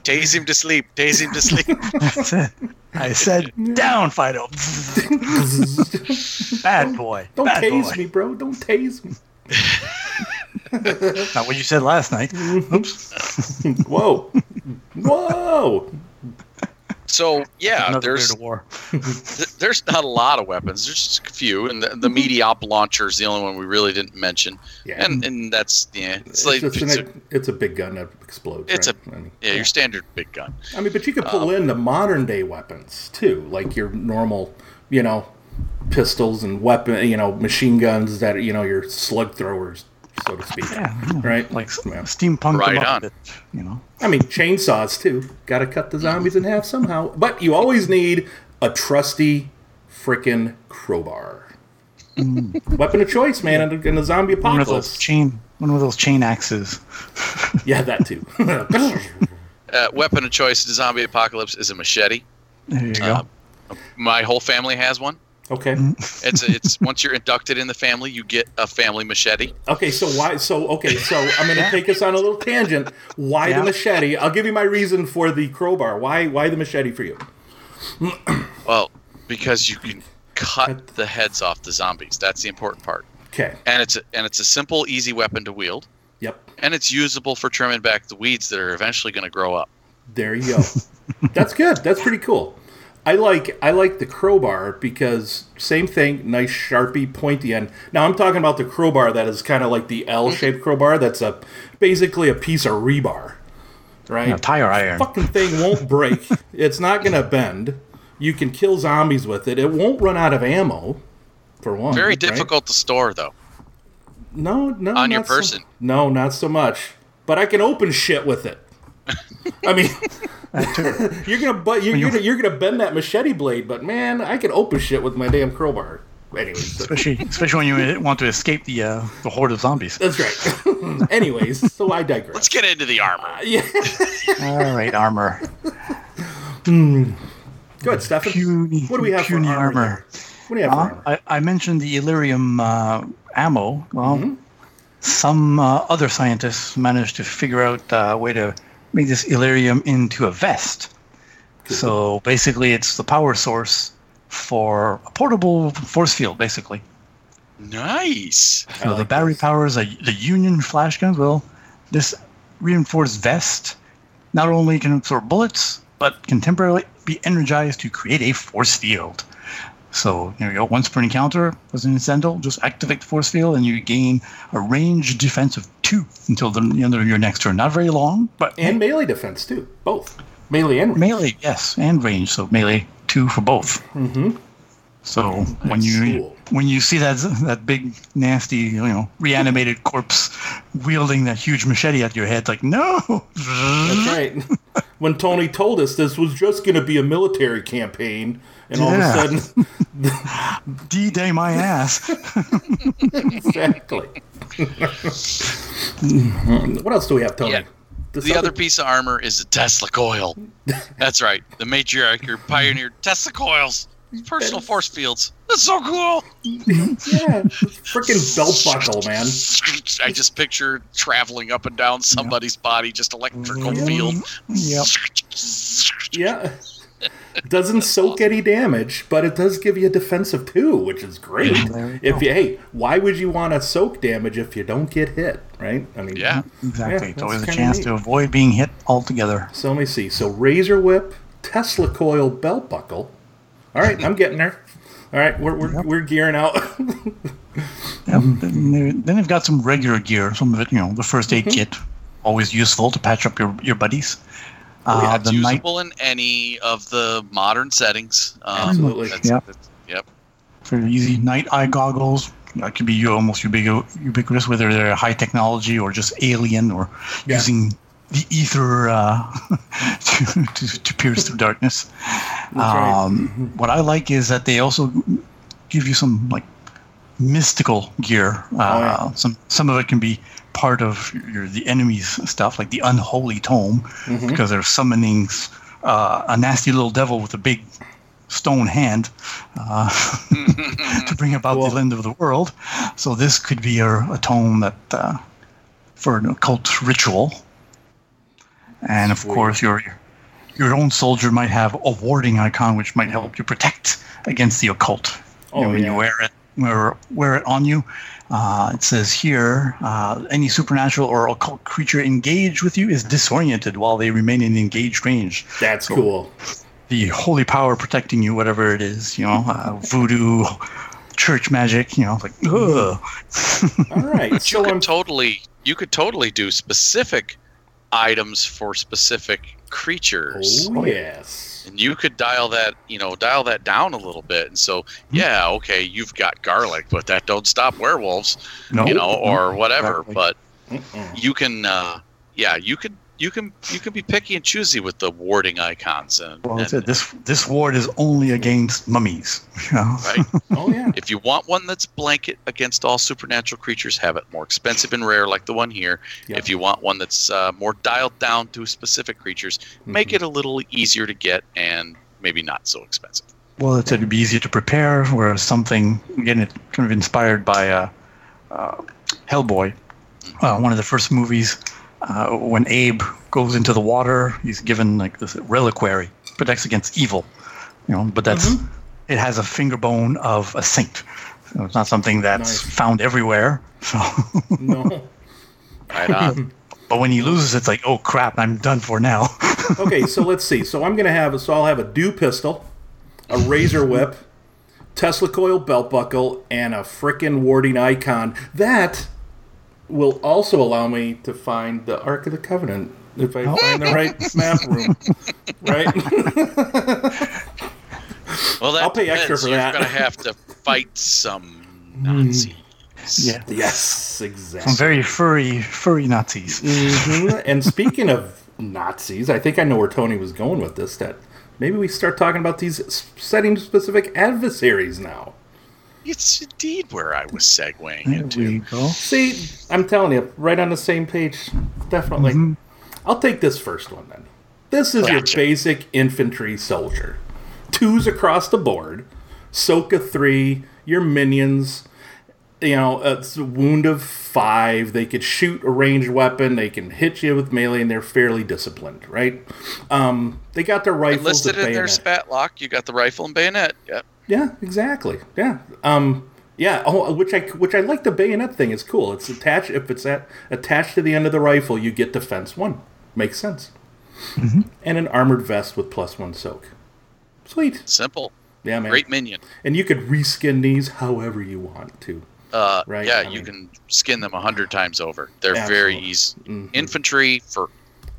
Tase him to sleep. Tase him to sleep.
That's it. I said, down, Fido. Bad boy.
Don't
Bad
tase
boy.
me, bro. Don't tase me. *laughs*
Not what you said last night. Oops. *laughs*
Whoa. Whoa.
So yeah, there's
war. *laughs*
th- there's not a lot of weapons. There's just a few, and the, the Mediop launcher is the only one we really didn't mention.
Yeah.
And and that's yeah, it's,
It's,
like
just
it's,
an, it's a big gun that explodes.
It's
right?
a-
I mean,
yeah, your standard big gun.
I mean, but you could pull
Um,
in the modern day weapons too, like your normal, you know, pistols and weapon, you know, machine guns that are, you know, your slug throwers, so to speak.
Yeah, yeah.
Right?
Like
Yeah.
steampunk
Right on.
a bit, you know.
I mean, chainsaws too. Got to cut the zombies in half somehow. But you always need a trusty frickin' crowbar. Weapon of choice, man, in the in a zombie
One of those
apocalypse.
chain, one of those chain axes. *laughs*
Yeah, that too. *laughs*
Uh, weapon of choice in zombie apocalypse is a machete.
There you go.
Uh, My whole family has one.
Okay. *laughs*
It's it's once you're inducted in the family, you get a family machete.
Okay, so why? So okay, so I'm going to take us on a little tangent. Why
Yeah.
the machete? I'll give you my reason for the crowbar. Why? Why the machete for you? *clears throat*
Well, because you can cut the heads off the zombies. That's the important part.
Okay.
And it's a, and it's a simple, easy weapon to wield,
Yep.
and it's usable for trimming back the weeds that are eventually going to grow up.
There you go. *laughs* That's good. That's pretty cool. I like I like the crowbar because same thing, nice sharpie pointy end. Now I'm talking about the crowbar that is kind of like the L-shaped crowbar. That's a basically a piece of rebar, right?
Yeah, tire iron.
fucking thing won't break. *laughs* it's not gonna bend. You can kill zombies with it. It won't run out of ammo. For one,
Very
right?
difficult to store, though.
No, no,
on your
not so-
person.
no, not so much. But I can open shit with it. I mean, *laughs* *laughs* you're gonna but you're,
you-
gonna you're gonna bend that machete blade, but man, I can open shit with my damn crowbar. Anyways,
especially, especially when you want to escape the uh, the horde of zombies.
that's right. *laughs* Anyways, so I digress.
Let's get into the armor.
yeah,
All right, armor.
good, Stefan.
Puny,
what do we have
puny
for armor?
armor.
What do you have for
Uh,
armor?
I, I mentioned the Illyrium uh, ammo. Well,
Mm-hmm.
some uh, other scientists managed to figure out a way to make this Illyrium into a vest. So basically, it's the power source for a portable force field, basically.
Nice.
So the battery
this.
powers a, the Union flash guns. Well, this reinforced vest not only can absorb bullets, but can temporarily be energized to create a force field. So there you go. Once per encounter, as an incidental, just activate the force field, and you gain a range defense of two until the end of your next turn. Not very long, but
and melee defense too, both melee and range.
melee, yes, and range. So melee two for both. Mm-hmm. So when you
cool.
when you see that that big nasty you know reanimated *laughs* corpse wielding that huge machete at your head, like no,
That's right. *laughs* when Tony told us this was just going to be a military campaign, and all
Yeah.
of a sudden, *laughs*
D day my ass.
exactly. *laughs* what else do we have, Tony?
Yeah.
This
The other piece of armor is a Tesla coil. That's right. The matriarch or pioneered Tesla coils. Personal force fields. That's so cool.
yeah, freaking belt buckle, man. *laughs*
I just picture traveling up and down somebody's body, just electrical
Yeah.
field.
Yep.
Yeah. Doesn't soak any damage, but it does give you a defensive two, which is great.
There you
If you hey, why would you want to soak damage if you don't get hit, right? I mean,
Yeah.
Exactly.
Yeah,
it's always a chance
kinda
to avoid being hit altogether.
So let me see. So razor whip, Tesla coil belt buckle. All right, I'm getting there. All right, we're we're, we're gearing out. *laughs*
Yep. Then, they- then they've got some regular gear. Some of it, you know, the first
Mm-hmm.
aid kit, always useful to patch up your your buddies. Uh,
Oh, It's
the night
usable in any of the modern settings. Um,
Absolutely.
that's-
Yep.
that's- Yep.
for easy night eye goggles. That could be almost ubiqu- ubiquitous, whether they're high technology or just alien or
Yeah.
using the ether uh, *laughs* to, to, to pierce through darkness. *laughs*
right.
Um, what I like is that they also give you some like mystical gear. Uh,
yeah.
Some some of it can be part of your, the enemy's stuff, like the unholy tome, because they're summoning uh, a nasty little devil with a big stone hand uh, *laughs* to bring about
Cool.
the end of the world. So this could be a, a tome that uh, for an occult ritual, and of
Sweet.
course your your own soldier might have a warding icon, which might help you protect against the occult.
Oh,
you know, when
yeah.
you wear it, wear, wear it on you. Uh, it says here, uh, any supernatural or occult creature engaged with you is disoriented while they remain in engaged range.
That's cool.
The holy power protecting you, whatever it is, you know, uh, voodoo, church magic, you know, like, ugh.
All right. *laughs*
You
so I'm
could totally you could totally do specific items for specific creatures.
Oh yes.
And you could dial that you know dial that down a little bit and so
Hmm.
yeah okay you've got garlic but that don't stop werewolves
no,
you know or whatever
exactly.
but
Mm-mm.
you can uh yeah you could you can you can be picky and choosy with the warding icons and,
Well, that's
and.
This this ward is only against mummies. You know?
right *laughs*
Oh yeah.
if you want one that's blanket against all supernatural creatures have it more expensive and rare like the one here
Yep.
if you want one that's uh, more dialed down to specific creatures make
Mhm.
it a little easier to get and maybe not so expensive
Well, it said it'd be easier to prepare, whereas something again, it kind of inspired by uh, uh, Hellboy, uh, one of the first movies. Uh, when Abe goes into the water, he's given like this reliquary, protects against evil. You know, but that's it has a finger bone of a saint. So it's not something that's
Nice.
found everywhere. So, *laughs*
No.
right on *laughs*
but when he loses, it's like, oh crap, I'm done for now. *laughs*
Okay, so let's see. So I'm gonna have so I'll have a dew pistol, a razor whip, Tesla coil belt buckle, and a frickin' warding icon. That will also allow me to find the Ark of the Covenant if I find the right *laughs* map room. Right?
Well, that
I'll pay extra
depends.
for
You're
that.
gonna have to fight some Nazis.
yeah,
yes, exactly.
some very furry, furry Nazis.
Mhm. *laughs* And speaking of Nazis, I think I know where Tony was going with this. That maybe we start talking about these setting specific adversaries now.
It's indeed where I was segueing
There
into.
we go.
See, I'm telling you, right on the same page. Definitely. I'll take this first one then. This is your basic infantry soldier. Twos across the board. Soka three, your minions. You know, it's a wound of five. They could shoot a ranged weapon. They can hit you with melee, and they're fairly disciplined, right? Um, they got their rifles.
Listed
the
in their
bayonet.
spat lock, you got the rifle and bayonet. Yep.
Yeah, exactly. Yeah. Um yeah, oh, which I which I like the bayonet thing. It's cool. It's attached if it's at attached to the end of the rifle, you get defense 1. Makes sense. And an armored vest with plus 1 soak. Sweet.
Simple.
Yeah, man.
Great minion.
And you could reskin these however you want to.
Uh,
Right,
Yeah,
I
you
mean-
can skin them a hundred times over. They're very
Absolutely.
easy.
Mhm.
Infantry for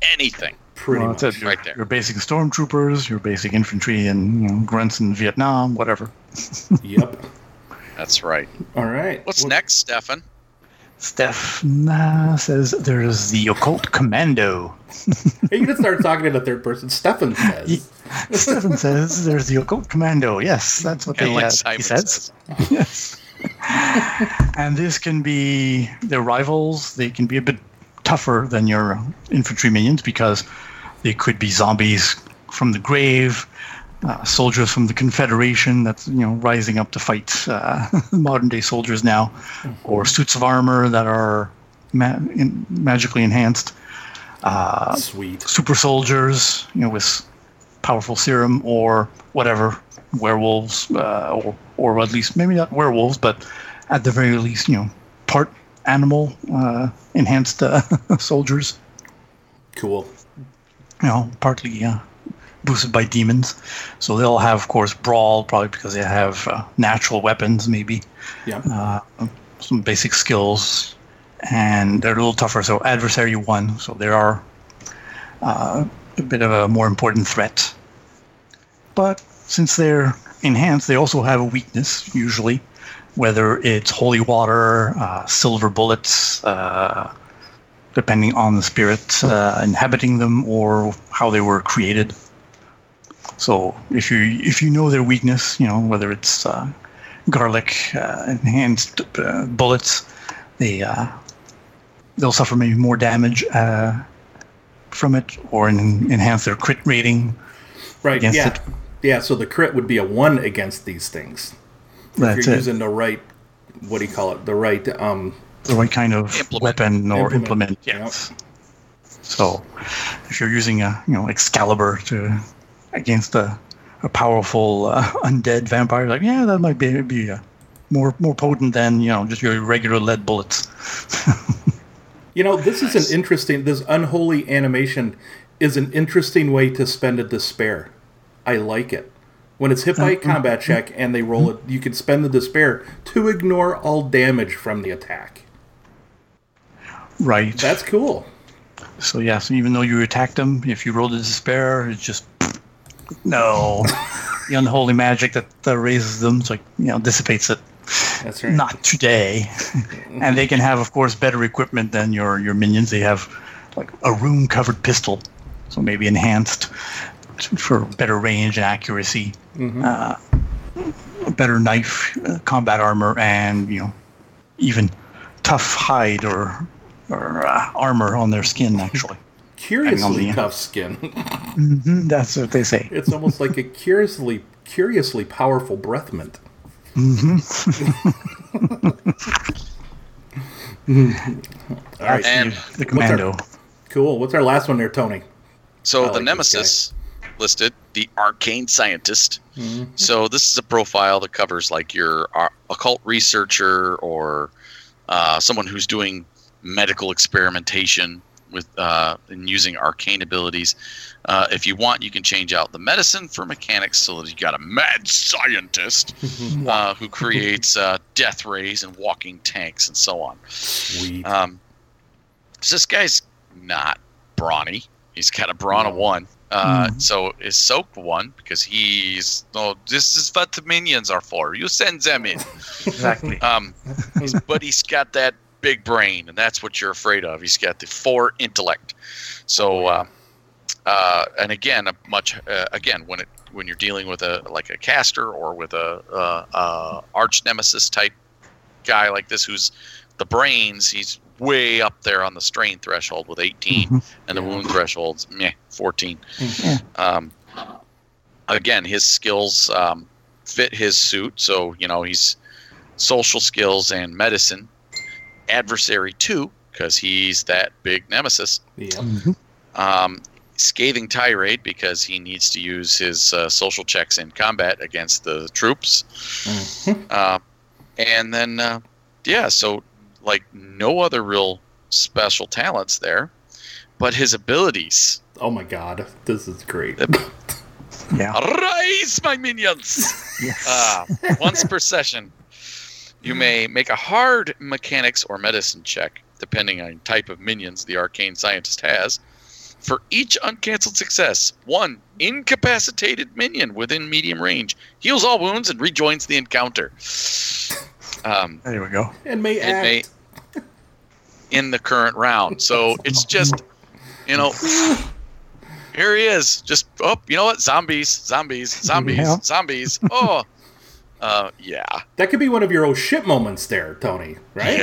anything.
Pretty
Well,
much.
it.
Right there.
your basic stormtroopers, your basic infantry, and you know, grunts in Vietnam, whatever. *laughs*
Yep.
That's right.
All right.
What's
Well,
next, Stefan?
Steph nah, says there's the occult commando. *laughs*
Are you gonna start talking in the third person? Stefan *laughs* says.
Stefan says there's the occult commando. Yes, that's what they
like
uh,
Simon
he says. yes. and this can be their rivals. They can be a bit tougher than your infantry minions because they could be zombies from the grave, uh, soldiers from the Confederation that's you know rising up to fight uh, *laughs* modern day soldiers now, or suits of armor that are ma- in, magically enhanced. Uh,
Sweet.
super soldiers, you know, with powerful serum or whatever, werewolves, uh, or or at least maybe not werewolves, but at the very least, you know, part animal uh, enhanced uh, *laughs* soldiers,
Cool.
you know, partly uh, boosted by demons. So they'll have, of course, brawl, probably because they have uh, natural weapons, maybe
Yeah.
uh, some basic skills, and they're a little tougher. So adversary one, so they are uh, a bit of a more important threat. But since they're enhanced, they also have a weakness usually, whether it's holy water, uh, silver bullets. Uh, depending on the spirit uh, inhabiting them or how they were created. So if you if you know their weakness, you know whether it's uh, garlic uh, enhanced uh, bullets, they uh, they'll suffer maybe more damage uh, from it, or en- enhance their crit rating.
Right. Yeah.
it.
Yeah. So the crit would be a one against these things.
That's
if you're
it.
using the right, what do you call it? The right. Um.
the right kind of
Implement.
weapon or
Implement,
implement. Yes. So, if you're using a you know Excalibur to against a, a powerful uh, *laughs* undead vampire, like yeah, that might be be uh, more more potent than you know just your regular lead bullets. *laughs*
You know, this is an interesting. This unholy animation is an interesting way to spend a despair. I like it. When it's hit by a uh-huh. combat check and they roll it, you can spend the despair to ignore all damage from the attack.
Right.
That's cool.
so yeah. So even though you attacked them, if you roll the despair, it's just no. *laughs* the unholy magic that, that raises them, it's like you know dissipates it.
That's right.
Not today. *laughs* and they can have, of course, better equipment than your, your minions. They have like a room covered pistol, so maybe enhanced for better range and accuracy. Uh, better knife, uh, combat armor, and you know, even tough hide or or uh, armor on their skin. Actually, *laughs*
Curiously
the-
tough skin. *laughs*
Mhm, that's what they say.
It's almost like a curiously curiously powerful breath mint. *laughs*
That's
And
the, the commando.
Cool. What's our last one there, Tony?
So
I
the
like this
Nemesis listed the arcane scientist. So this is a profile that covers like your uh, occult researcher or uh, someone who's doing medical experimentation with uh, and using arcane abilities. Uh, if you want, you can change out the medicine for mechanics so that you got a mad scientist *laughs* uh, who creates uh, death rays and walking tanks and so on.
Sweet.
Um, so this guy's not brawny. He's got a brawn of one. Uh, So is soaked one because he's no. This is what the minions are for. You send them in.
Exactly. *laughs*
Um, *laughs* but he's got that big brain, and that's what you're afraid of. He's got the four intellect. So, uh, uh, and again, a much uh, again when it when you're dealing with a like a caster or with a, uh, uh, arch nemesis type guy like this, who's the brains, he's way up there on the strain threshold with 18, and the wound threshold's meh, 14.
Yeah.
Um, again, his skills um, fit his suit, so you know he's social skills and medicine. Adversary two, because he's that big nemesis.
yeah.
Um, scathing tirade because he needs to use his uh, social checks in combat against the troops. Uh, and then, uh, yeah, so like no other real special talents there, but his abilities.
Oh my god, this is great. *laughs*
Yeah.
Arise, my minions!
Yes.
Uh, once per *laughs* session, you may make a hard mechanics or medicine check, depending on type of minions the arcane scientist has. For each uncancelled success, one incapacitated minion within medium range heals all wounds and rejoins the encounter. Um,
there we go.
and may
it
act.
may *laughs* in the current round. So it's just, you know, here he is. Just oh, you know what? Zombies, zombies, *laughs* zombies,
Yeah.
zombies. Oh, *laughs* uh, yeah.
That could be one of your oh shit moments there, Tony. Right?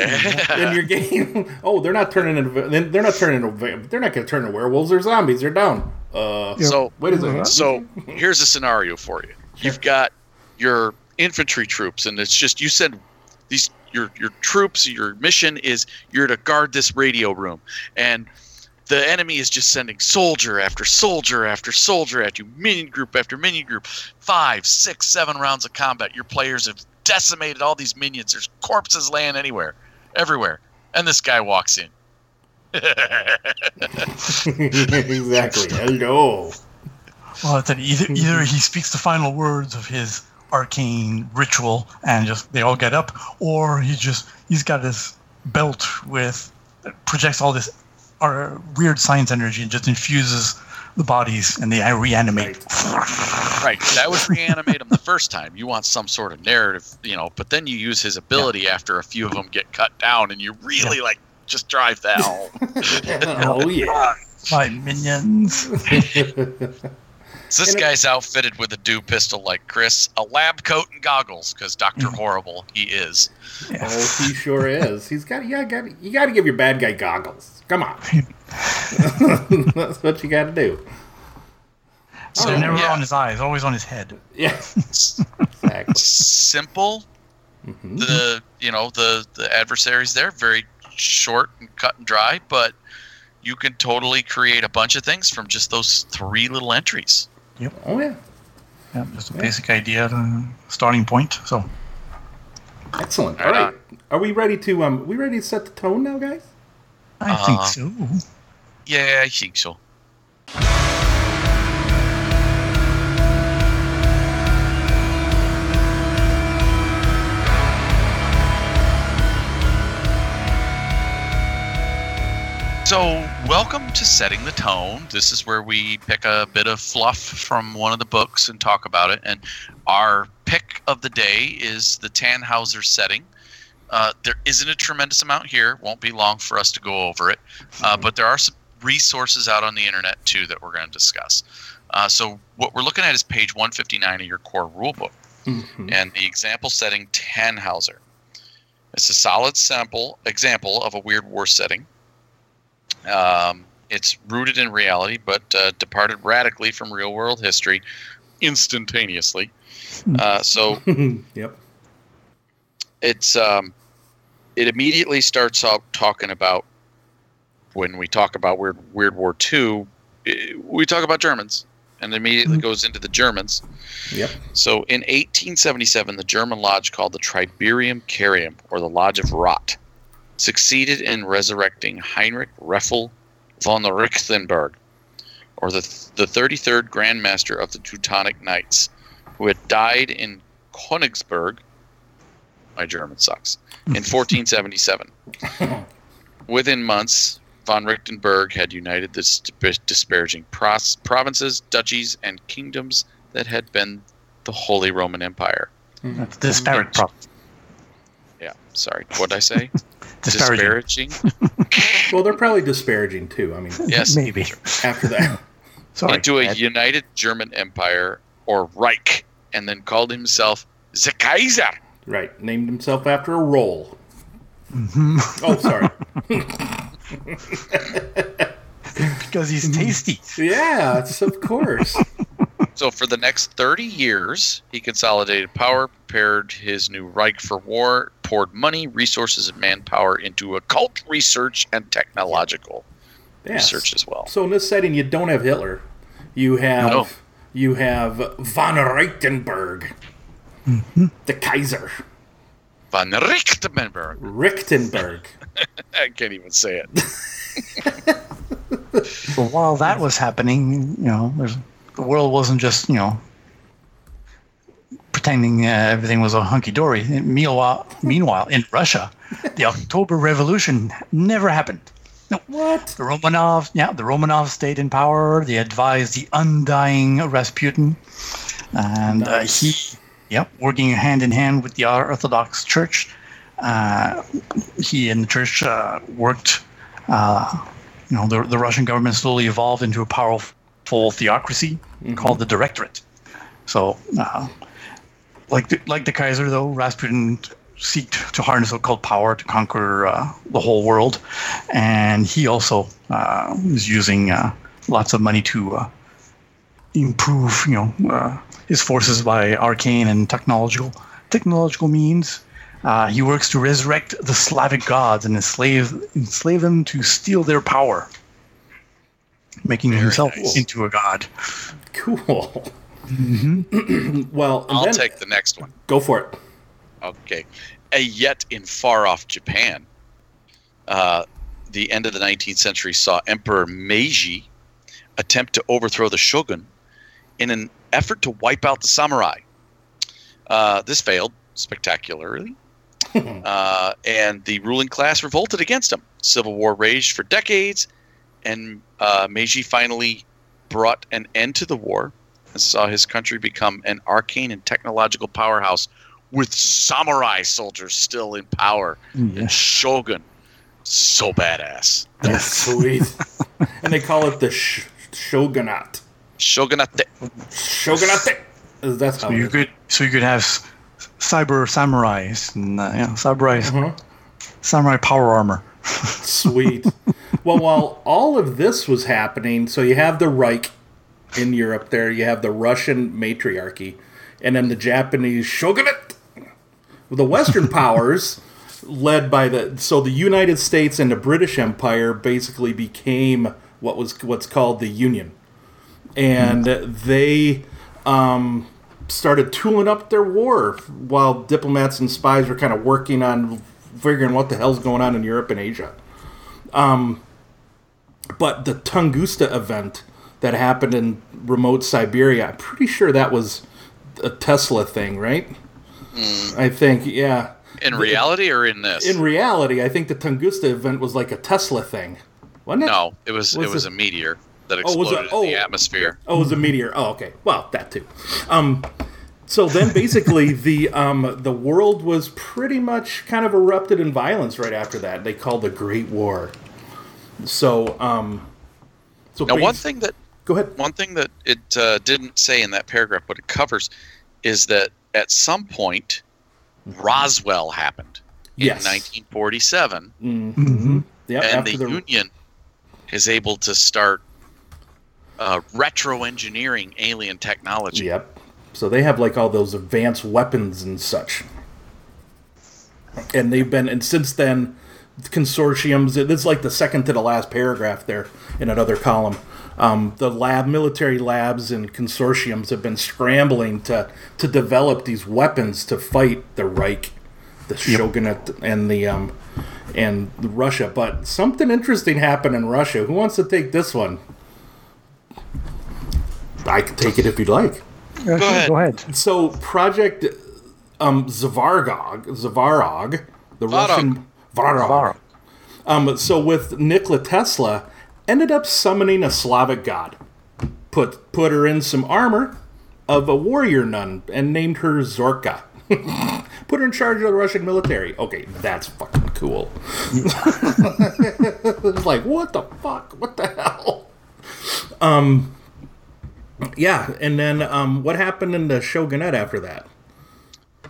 in your game. Oh, they're not turning into. then They're not turning into. They're not going to turn into werewolves. They're zombies. They're down. Uh.
So
Wait a second.
So here's a scenario for you. You've got your infantry troops, and it's just you said these your your troops. Your mission is you're to guard this radio room, and the enemy is just sending soldier after soldier after soldier at you, minion group after minion group, five, six, seven rounds of combat. Your players have decimated all these minions. There's corpses laying anywhere, everywhere, and this guy walks in. *laughs* *laughs*
exactly. Hello.
Well, then either either he speaks the final words of his arcane ritual and just they all get up, or he just he's got his belt with projects all this uh, weird science energy and just infuses the bodies and they reanimate.
Right. That would reanimate them the first time. You want some sort of narrative, you know, but then you use his ability after a few of them get cut down and you really like just drive that home. *laughs*
oh yeah. *laughs*
My minions. *laughs*
So this
And it-
guy's outfitted with a dew pistol like Chris, a lab coat and goggles, because Doctor Horrible he is.
Oh, he sure *laughs* is. He's got yeah, got you got to give your bad guy goggles. Come on, *laughs* that's what you got to do.
So
So,
never
yeah.
on his eyes, always on his head.
Yeah, *laughs* exactly.
Simple.
Mhm.
The you know the the adversaries there very short and cut and dry, but you can totally create a bunch of things from just those three little entries.
Oh yeah,
Yeah, just a basic idea, uh, starting point. So
excellent. All right,
on.
are we ready to um? We ready to set the tone now, guys?
I
Uh,
think so.
Yeah, I think so. So, welcome to Setting the Tone. This is where we pick a bit of fluff from one of the books and talk about it. And our pick of the day is the Tannhauser setting. Uh, there isn't a tremendous amount here. Won't be long for us to go over it. Uh, but there are some resources out on the internet too that we're going to discuss. Uh, so what we're looking at is page 159 of your core rulebook,
Mhm.
and the example setting Tannhauser. It's a solid sample example of a weird war setting. Um, it's rooted in reality, but uh, departed radically from real world history instantaneously. Uh, so *laughs*
yep.
it's um, it immediately starts out talking about when we talk about Weird Weird War Two, we talk about Germans, and immediately goes into the Germans.
Yep.
So in 1877, the German lodge called the Triberium Carium, or the Lodge of Rot, succeeded in resurrecting Heinrich Reffle von Richtenberg, or the the 33rd Grand Master of the Teutonic Knights, who had died in Königsberg. My German sucks. In *laughs* 1477. Within months, von Richtenberg had united the disparaging pros- provinces, duchies, and kingdoms that had been the Holy Roman Empire.
That's disparate mm-hmm. prop.
Yeah, sorry. What did I say? *laughs*
Disparaging.
Disparaging? *laughs*
Well, they're probably disparaging too. I mean,
Yes. *laughs*
Maybe.
after that.
Sorry.
Into a
Ed.
united German Empire, or Reich, and then called himself the Kaiser.
Right. Named himself after a roll.
Mm-hmm.
Oh, sorry.
because he's tasty.
yes, of course.
So for the next 30 years, he consolidated power, prepared his new Reich for war, poured money, resources, and manpower into occult research and technological
Yes.
research as well.
So in this setting, you don't have Hitler. You have
No.
you have von Richtenberg, mm-hmm. the Kaiser,
Von Richtenberg.
Richtenberg. *laughs*
I can't even say it. *laughs*
So while that was happening, you know, there's, the world wasn't just, you know, pretending uh, everything was a hunky dory. Meanwhile, meanwhile, in Russia, the October Revolution never happened. No,
What?
the Romanovs, yeah, the Romanovs stayed in power. They advised the undying Rasputin, and uh, he, yep, working hand in hand with the Orthodox Church. Uh, he and the church uh, worked. Uh, you know, the, the Russian government slowly evolved into a powerful theocracy called the Directorate. So, uh, like the, like the Kaiser, though, Rasputin seeked to harness occult power to conquer uh, the whole world, and he also uh, was using uh, lots of money to uh, improve, you know, uh, his forces by arcane and technological technological means. Uh, he works to resurrect the Slavic gods and enslave enslave them to steal their power, making
Very
himself
nice.
into a god.
Cool.
Mm-hmm. *clears throat*
well,
I'll
then,
take the next one.
go for it.
Okay. A yet in far off Japan, uh, the end of the 19th century saw Emperor Meiji attempt to overthrow the shogun in an effort to wipe out the samurai. Uh, this failed spectacularly, *laughs* uh, and the ruling class revolted against him. Civil war raged for decades, and uh, Meiji finally brought an end to the war and saw his country become an arcane and technological powerhouse with samurai soldiers still in power.
Yeah.
And Shogun, so badass.
That's sweet. *laughs* and they call it the sh- shogunate.
Shogunate.
Shogunate. That's how
So you could so you could have cyber samurais and uh, yeah, samurai
Uh-huh.
samurai power armor. *laughs*
Sweet. *laughs* well, while all of this was happening, so you have the Reich in Europe there, you have the Russian matriarchy, and then the Japanese shogunate. The Western *laughs* powers, led by the so the United States and the British Empire, basically became what was what's called the Union, and they um, started tooling up their war while diplomats and spies were kind of working on figuring what the hell's going on in Europe and Asia. Um, but the Tunguska event that happened in remote Siberia, I'm pretty sure that was a Tesla thing, right? I think, yeah.
In reality or in this?
In reality, I think the Tunguska event was like a Tesla thing, wasn't it?
no, it was,
Was
it was
it-
a meteor that
Oh,
exploded
it-
in the
oh.
atmosphere.
Oh, it was a meteor. Oh, okay. Well, that too. Um, so then, basically, *laughs* the um, the world was pretty much kind of erupted in violence right after that. They called the Great War. So, um, so
Now, one thing that
Go ahead.
one thing that it uh, didn't say in that paragraph, but it covers, is that at some point, Roswell happened in
Yes.
1947,
Mm-hmm. Yep.
and
after
the, Union is able to start uh, retro engineering alien technology.
Yep. So they have like all those advanced weapons and such. And they've been, and since then, consortiums. It's like the second to the last paragraph there in another column. Um, the lab, military labs, and consortiums have been scrambling to to develop these weapons to fight the Reich, the Shogunate, and the um, and Russia. But something interesting happened in Russia. Who wants to take this one? I can take it if you'd like.
Go
ahead.
Go ahead.
So Project um, Zavargog, Zavarog, the Russian Varog.
Varog.
Um, so with Nikola Tesla, ended up summoning a Slavic god. Put put her in some armor of a warrior nun and named her Zorka. *laughs* put her in charge of the Russian military. Okay, that's fucking cool. *laughs* it's like what the fuck? What the hell? Um. Yeah, and then um, what happened in the shogunate after that?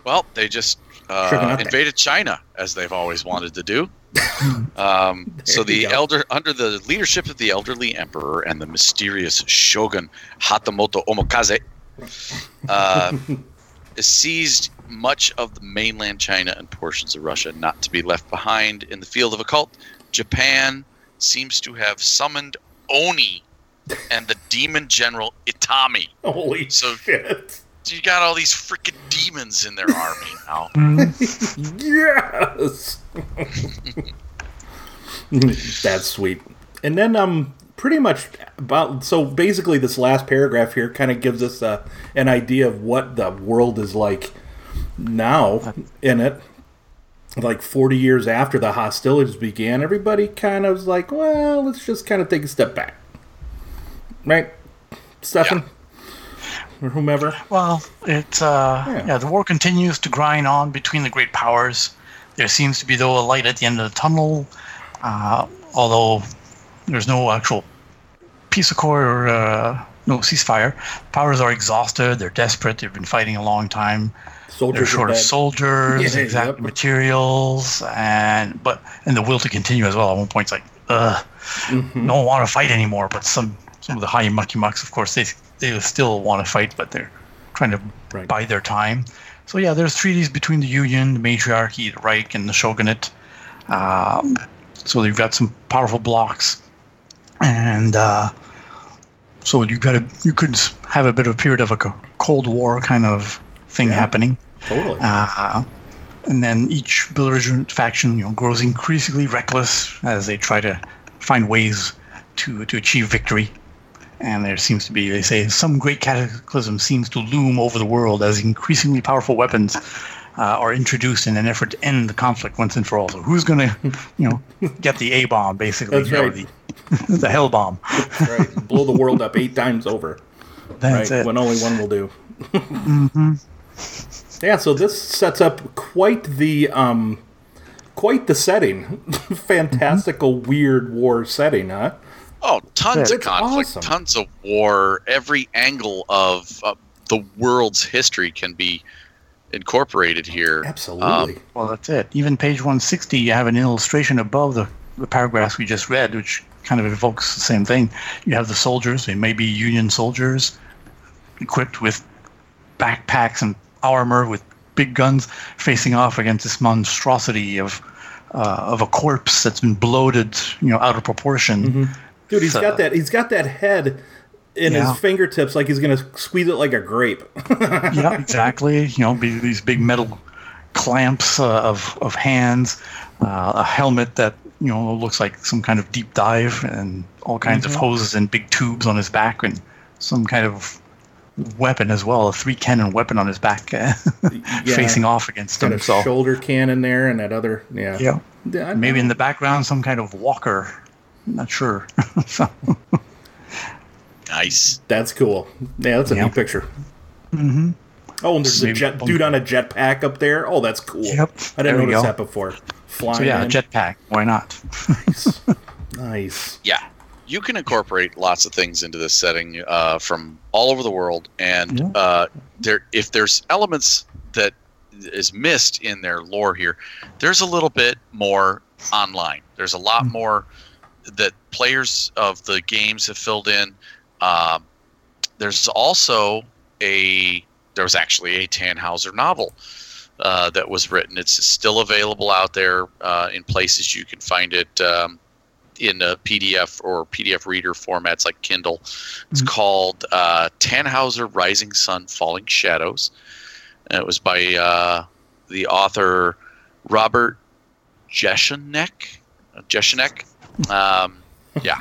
Well, they just uh, invaded China as they've always wanted to do. *laughs* um, so the elder, under the leadership of the elderly emperor and the mysterious shogun Hatamoto Omokaze, uh, *laughs* seized much of the mainland China and portions of Russia, not to be left behind in the field of occult. Japan seems to have summoned Oni and the demon general Itami.
Holy
So-
shit!
So you got all these freaking demons in their army now. *laughs*
Yes. *laughs* That's sweet. And then um pretty much about so basically this last paragraph here kind of gives us uh, an idea of what the world is like now in it. Like 40 years after the hostilities began, everybody kind of was like, well, let's just kind of take a step back. Right? Stefan? Or whomever?
Well, it's uh,
Yeah.
yeah. The war continues to grind on between the great powers. There seems to be though a light at the end of the tunnel, uh, although there's no actual peace accord or uh, no ceasefire. Powers are exhausted. They're desperate. They've been fighting a long time.
Soldiers They're
short of soldiers, *laughs*
Yeah,
exact
yep.
materials, and but and the will to continue as well. At one point, it's like, uh,
Mm-hmm.
no one want to fight anymore. But some some of the high mucky mucks, of course, they they still want to fight, but they're trying to
Right.
bide their time. So yeah, there's treaties between the Union, the Matriarchy, the Reich, and the Shogunate. Um, so you've got some powerful blocks, and uh, so you got to you could have a bit of a period of a Cold War kind of thing
Yeah.
happening.
Totally.
Uh, and then each belligerent faction, you know, grows increasingly reckless as they try to find ways to to achieve victory. And there seems to be, they say, some great cataclysm seems to loom over the world as increasingly powerful weapons uh, are introduced in an effort to end the conflict once and for all. So who's going to, you know, get the A bomb basically,
That's
or
right.
the *laughs* the hell bomb?
right. Blow the world up eight times over.
That's
right,
it.
when only one will do. Yeah, so this sets up quite the um, quite the setting, *laughs* fantastical weird war setting, huh?
Tons of conflict,
awesome.
tons of war. Every angle of uh, the world's history can be incorporated here.
Absolutely.
Well, that's it. Even page 160, you have an illustration above the, the paragraphs we just read, which kind of evokes the same thing. You have the soldiers, they may be Union soldiers, equipped with backpacks and armor with big guns, facing off against this monstrosity of uh, of a corpse that's been bloated, you know, out of proportion.
Dude, he's got *laughs* that. He's got that head in
Yeah.
his fingertips, like he's gonna squeeze it like a grape. *laughs*
yeah, exactly. You know, be these big metal clamps uh, of of hands, uh, a helmet that you know looks like some kind of deep dive, and all kinds of hoses and big tubes on his back, and some kind of weapon as well, a three cannon weapon on his back, *laughs* uh, facing off against
got
him.
a
So
shoulder cannon there, and that other. Yeah.
yeah,
Yeah,
maybe
know.
in the background some kind of walker. Not sure. *laughs* so,
Nice.
That's cool. Yeah, that's a
Yeah.
neat picture. Mm-hmm. Oh, and there's a jet dude on a jetpack up there. Oh, that's cool.
Yep.
I didn't
There
notice
go.
that before. Flying.
so yeah, jetpack. Why not?
Nice. *laughs* nice.
Yeah, you can incorporate lots of things into this setting uh, from all over the world, and
Yeah.
uh, there, if there's elements that is missed in their lore here, there's a little bit more online. There's a lot more that players of the games have filled in. Um, there's also a there was actually a Tannhauser novel uh, that was written. It's still available out there uh, in places you can find it um, in a PDF or PDF reader formats like Kindle. It's called uh, Tannhauser Rising Sun Falling Shadows. And it was by uh, the author Robert Jeschonek. Jeschonek. Um, yeah.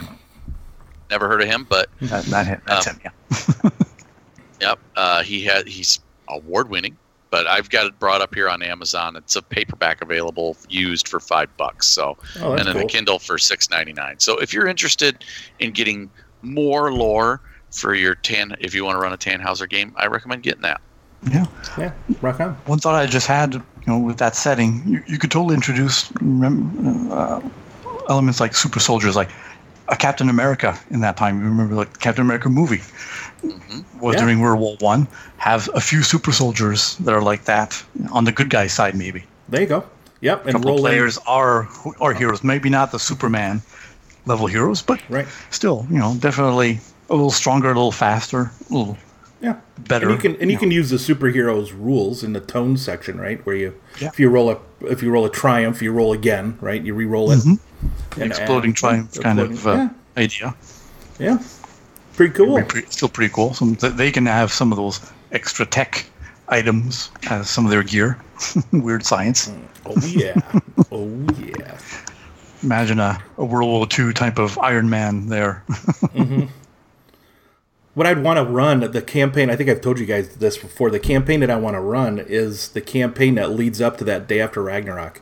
Never heard of him, but
that, that hit, that's
Um,
him. Yeah. *laughs*
Yep. Uh, he had he's award winning, but I've got it brought up here on Amazon. It's a paperback available used for five bucks. So
Oh,
and then
cool.
a Kindle for six ninety nine. So if you're interested in getting more lore for your tan, if you want to run a Tannhauser game, I recommend getting that.
Yeah.
Yeah, rock on.
One thought I just had, you know, with that setting, you, you could totally introduce rem- uh, elements like super soldiers, like a Captain America in that time. You remember, like the Captain America movie mm-hmm. was
Yeah.
during World War One. Have a few super soldiers that are like that on the good guy side, maybe.
There you go. Yep,
A
and
couple of
in-
players are are heroes, maybe not the Superman level heroes, but
Right.
still, you know, definitely a little stronger, a little faster, a little
Yeah.
better.
And you can and you can use the superheroes rules in the tone section, right? Where you
Yeah.
if you roll a if you roll a triumph, you roll again, right? You re-roll it. And
Mm-hmm. exploding
add-
triumph kind of
exploding-
uh, idea.
yeah. yeah. Pretty cool.
Pretty- pretty- still pretty cool. Some they can have some of those extra tech items as some of their gear. *laughs* Weird science.
Oh yeah. oh yeah.
Imagine a, a World War II type of Iron Man there. *laughs*
What I'd want to run the campaign. I think I've told you guys this before. The campaign that I want to run is the campaign that leads up to that day after Ragnarok,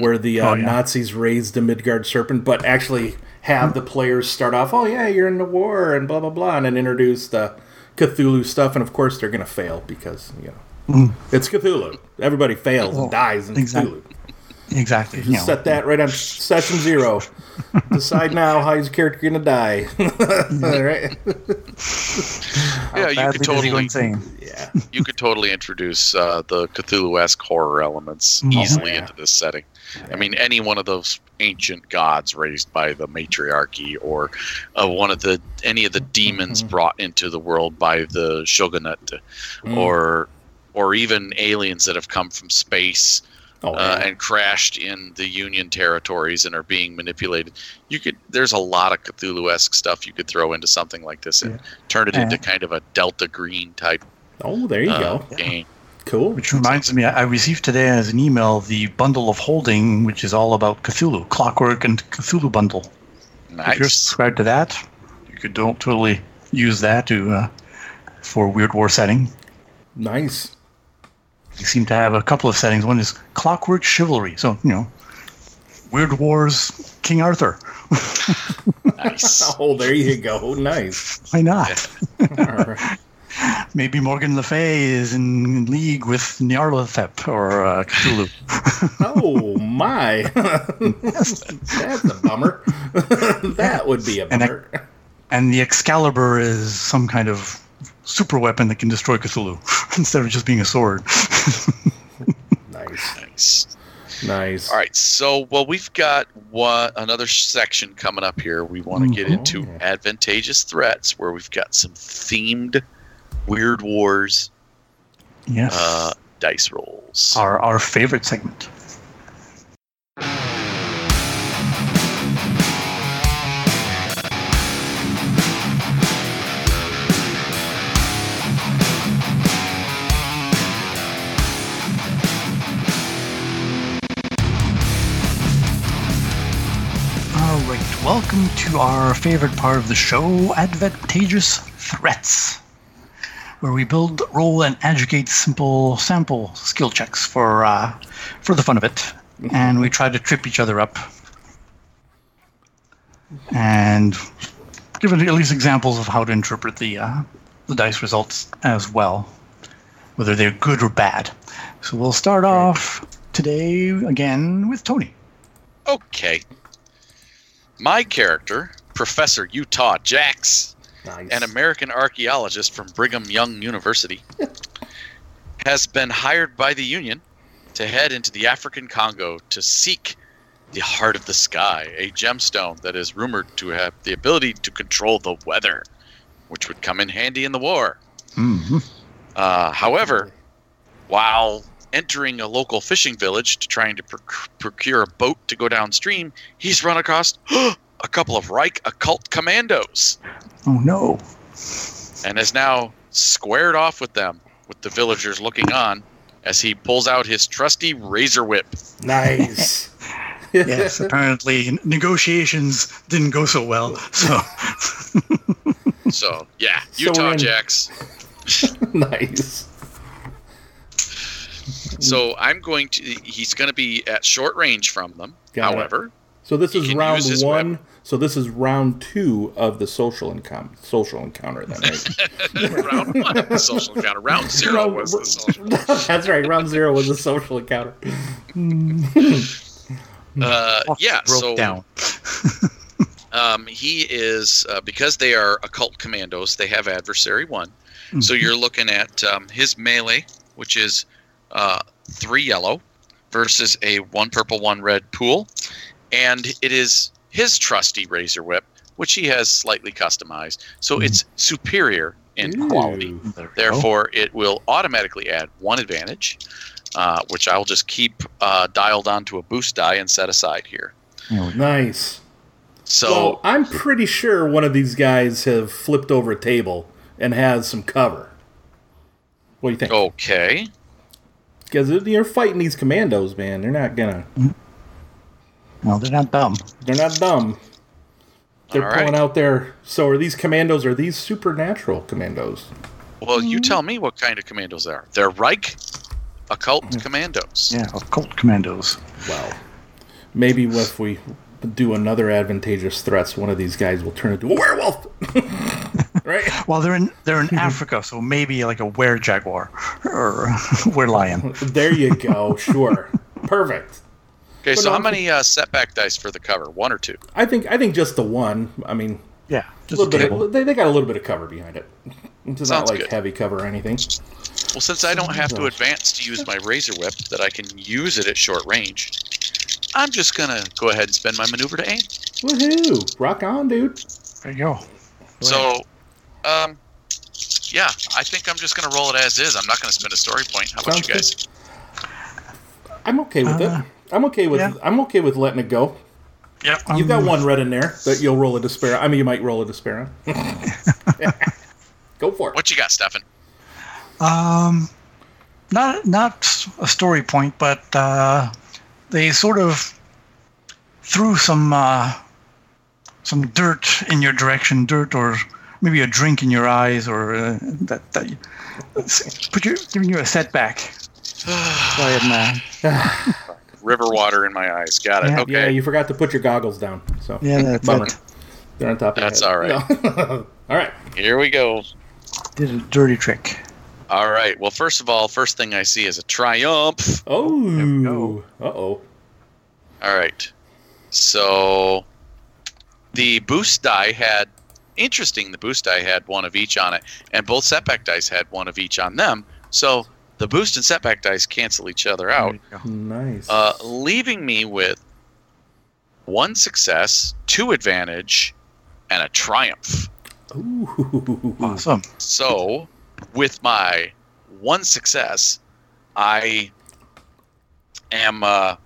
where the uh,
Oh, yeah.
Nazis raised the Midgard serpent, but actually have the players start off. Oh yeah, you're in the war and blah blah blah, and then introduce the Cthulhu stuff. And of course, they're going to fail because you know it's Cthulhu. Everybody fails and dies in
exactly.
Cthulhu.
Exactly. You know,
Set that right on session zero. *laughs* Decide now how his character going to die. *laughs* All right. *laughs*
yeah, you could
does he go
totally
insane.
Yeah.
you could totally introduce uh, the Cthulhu-esque horror elements
Oh,
easily
yeah.
into this setting. I mean, any one of those ancient gods raised by the matriarchy, or uh, one of the any of the demons
Mm-hmm.
brought into the world by the shogunate,
Mm.
or or even aliens that have come from space
Oh,
uh, and crashed in the Union territories and are being manipulated. You could there's a lot of Cthulhu-esque stuff you could throw into something like this and turn it into kind of a Delta Green type
oh, there you
uh,
go.
game.
Cool.
Which reminds me, I received today as an email the bundle of holding, which is all about Cthulhu, Clockwork and Cthulhu bundle. Nice. If you're subscribed to that, you could don't totally use that to uh, for Weird War setting.
Nice.
They seem to have a couple of settings. One is Clockwork Chivalry, so you know, Weird Wars King Arthur.
Nice. *laughs*
Oh, there you go. Nice.
Why not? *laughs*
All right.
Maybe Morgan Le Fay is in league with Nyarlathotep or uh, Cthulhu. *laughs*
Oh my, that's a bummer. that would be a
And I-
bummer.
and the Excalibur is some kind of super weapon that can destroy Cthulhu instead of just being a sword. *laughs*
nice,
Nice.
nice.
All right, so well, we've got one another section coming up here. We want to get into
Mhm.
advantageous threats, where we've got some themed weird wars
yes.
uh, dice rolls.
our, our favorite segment. Welcome to our favorite part of the show, Advantageous Threats, where we build, roll, and educate simple sample skill checks for uh, for the fun of it, and we try to trip each other up, and give at least examples of how to interpret the uh, the dice results as well, whether they're good or bad. So we'll start off today again with Tony.
Okay. My character, Professor Utah Jax,
nice.
an American archaeologist from Brigham Young University, *laughs* has been hired by the Union to head into the African Congo to seek the Heart of the Sky, a gemstone that is rumored to have the ability to control the weather, which would come in handy in the war.
Mm-hmm.
Uh, however, while entering a local fishing village to trying to proc- procure a boat to go downstream, he's run across *gasps* a couple of Reich occult commandos
Oh no!
and is now squared off with them, with the villagers looking on as he pulls out his trusty razor whip.
nice. *laughs*
Yes, apparently negotiations didn't go so well. So *laughs*
So, yeah, Utah
in-
Jax. *laughs*
nice.
So I'm going to. He's going to be at short range from them.
Got it.
However,
So this is round one.
whip.
So this is round two of the social encounter. Social encounter, then, right? *laughs*
round one of the social encounter. Round *laughs* zero
Round-
was the *laughs* social.
That's right. Round zero was a social encounter.
Uh, yeah.
broke
So
down.
Um, he is uh, because they are occult commandos. They have adversary one,
Mm-hmm.
so you're looking at um, his melee, which is uh, three yellow versus a one purple, one red pool, and it is his trusty razor whip, which he has slightly customized, so it's superior in quality.
Ooh.
There we go.
Therefore, it will automatically add one advantage, uh, which I'll just keep uh, dialed onto a boost die and set aside here.
Nice.
So.
well, I'm pretty sure one of these guys have flipped over a table and has some cover. What do you think?
Oh. Okay.
Because you're fighting these commandos, man. They're not gonna.
No, they're not dumb.
They're not dumb. They're
All right.
pulling out their. So are these commandos? Are these supernatural commandos?
Well, you hmm. tell me what kind of commandos they are. They're Reich occult hmm. commandos.
Yeah, occult commandos.
Well, maybe if we do another advantageous threats, one of these guys will turn into a werewolf. *laughs* right?
Well, they're in they're in *laughs* Africa, so maybe like a were jaguar or *laughs* were lion.
There you go. Sure. Perfect.
Okay, so
But
how many uh, setback dice for the cover? One or two?
I think I think just the one. I mean,
Yeah,
a
just a
little bit. Of, they, they got a little bit of cover behind it. It's not like
good.
heavy cover or anything.
Well, since I don't have to advance to use my razor whip, that I can use it at short range, I'm just gonna go ahead and spend my maneuver to aim.
Woohoo! Rock on, dude.
There you go.
So, um, yeah, I think I'm just gonna roll it as is. I'm not gonna spend a story point. How about
Sounds
you guys?
I'm okay with
Uh,
it. I'm okay with
yeah.
I'm okay with letting it go.
Yep.
You've got one red in there that you'll roll a despair. I mean, you might roll a despair on. *laughs* *laughs* go for it.
What you got, Stefan?
Um, not not a story point, but uh, they sort of threw some uh, some dirt in your direction, dirt or maybe a drink in your eyes, or uh, that that put you giving you a setback. *sighs* Go ahead, man. *sighs*
River water in my eyes. Got it.
Yeah.
okay.
Yeah, you forgot to put your goggles down. So
Yeah, that's *laughs*
bummer.
it.
They're on top of
That's
your
all
head.
right.
No. *laughs* all right.
Here we go.
did a dirty trick.
All right. Well, first of all, first thing I see is a triumph.
Oh.
go.
Uh oh.
All right. So the boost die had interesting. The boost die had one of each on it, and both setback dice had one of each on them. So the boost and setback dice cancel each other out,
Nice.
uh, leaving me with one success, two advantage, and a triumph.
Ooh.
Awesome.
So, with my one success, I am uh,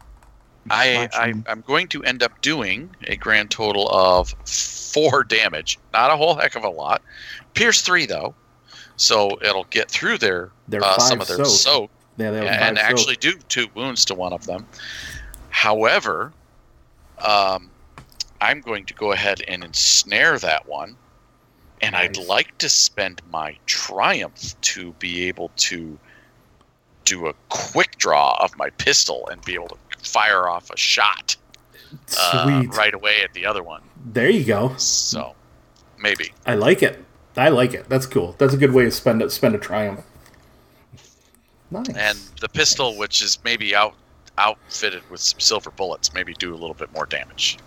I, I I'm going to end up doing a grand total of four *laughs* damage. Not a whole heck of a lot. Pierce three though, so it'll get through their,
Their
uh, some of their
soak.
soak
Yeah,
and
five
actually do two wounds to one of them. However, um, I'm going to go ahead and ensnare that one, and I'd like to spend my triumph to be able to do a quick draw of my pistol and be able to fire off a shot uh, right away at the other one.
There you go.
So maybe.
I like it. I like it. That's cool. That's a good way to spend it. Spend a triumph. Nice.
And the pistol, which is maybe out outfitted with some silver bullets, maybe do a little bit more damage.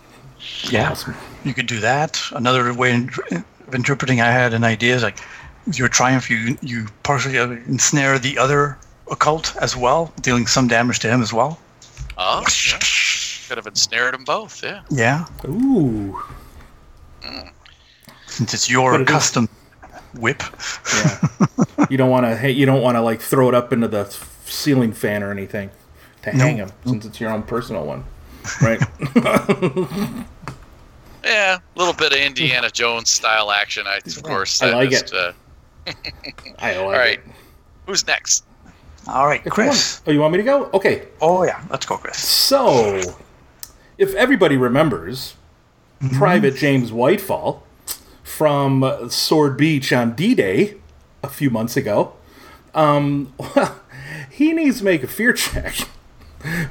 Yeah,
Awesome.
you could do that. Another way of interpreting, I had an idea is like with your triumph, you you partially uh, ensnare the other occult as well, dealing some damage to him as well.
Oh, yeah. could have ensnared them both. Yeah.
Yeah,
Ooh.
since it's your
it is-
custom whip.
Yeah. *laughs* you don't want to. Hey, you don't want to like throw it up into the ceiling fan or anything to hang him, since it's your own personal one, right? *laughs*
Yeah, a little bit of *laughs* Indiana Jones style action. I of course.
I
that
like
just,
it.
Uh,
I *laughs* like
all right.
it.
Who's next?
All right,
If you want-
Chris.
Oh, you want me to go? Okay.
Oh yeah, let's go, Chris.
So, if everybody remembers, Private James Whitefall from Sword Beach on D-Day a few months ago, um, well, *laughs* he needs to make a fear check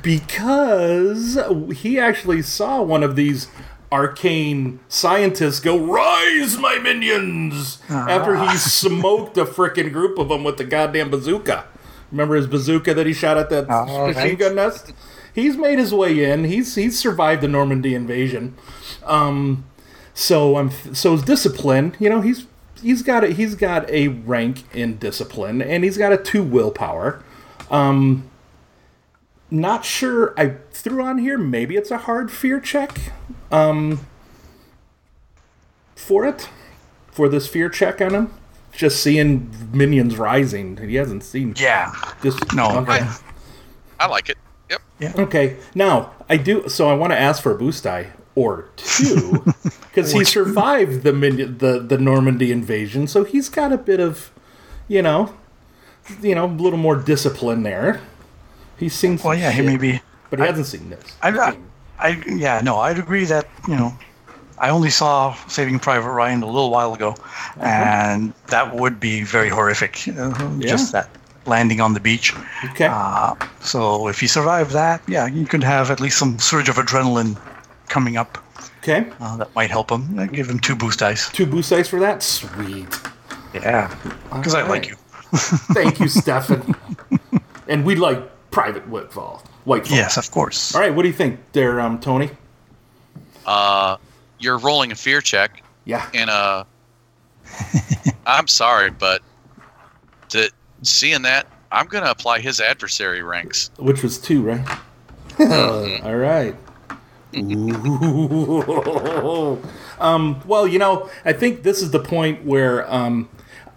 because he actually saw one of these arcane scientists go rise my minions! After he smoked a frickin' group of them with the goddamn bazooka. Remember his bazooka that he shot at that
Oh,
machine
right.
gun nest? He's made his way in. He's he's survived the normandy invasion. Um so i'm so his discipline. You know he's he's got a, he's got a rank in discipline and he's got a two willpower um not sure i threw on here maybe it's a hard fear check um for it for this fear check on him just seeing minions rising he hasn't seen
Yeah.
just
No.
okay.
I like it. Yep. Yeah.
Okay, now I do. So I want to ask for a boost die or two *laughs* because he survived the minion, the the Normandy invasion, so he's got a bit of, you know, you know, a little more discipline there. He's seen. some
Well, yeah, he
shit,
may be.
But he hasn't seen this.
I, I, I, yeah, no, I'd agree that you know, I only saw Saving Private Ryan a little while ago, and that would be very horrific. Uh, Just that landing on the beach.
Okay,
Uh, so if he survived that, yeah, you could have at least some surge of adrenaline coming up.
okay,
Uh, that might help him. Uh, give him two boost dice.
two boost dice for that. Sweet.
Yeah, because I like you. *laughs*
Thank you, Stefan. and we like Private Whitfall. Whitefall.
Yes, of course.
All right. What do you think, there, um, Tony?
Uh, you're rolling a fear check
Yeah.
And uh, *laughs* I'm sorry, but to seeing that, I'm gonna apply his adversary ranks.
Which was two, right? *laughs* All right. *laughs* Um, well, you know, I think this is the point where um,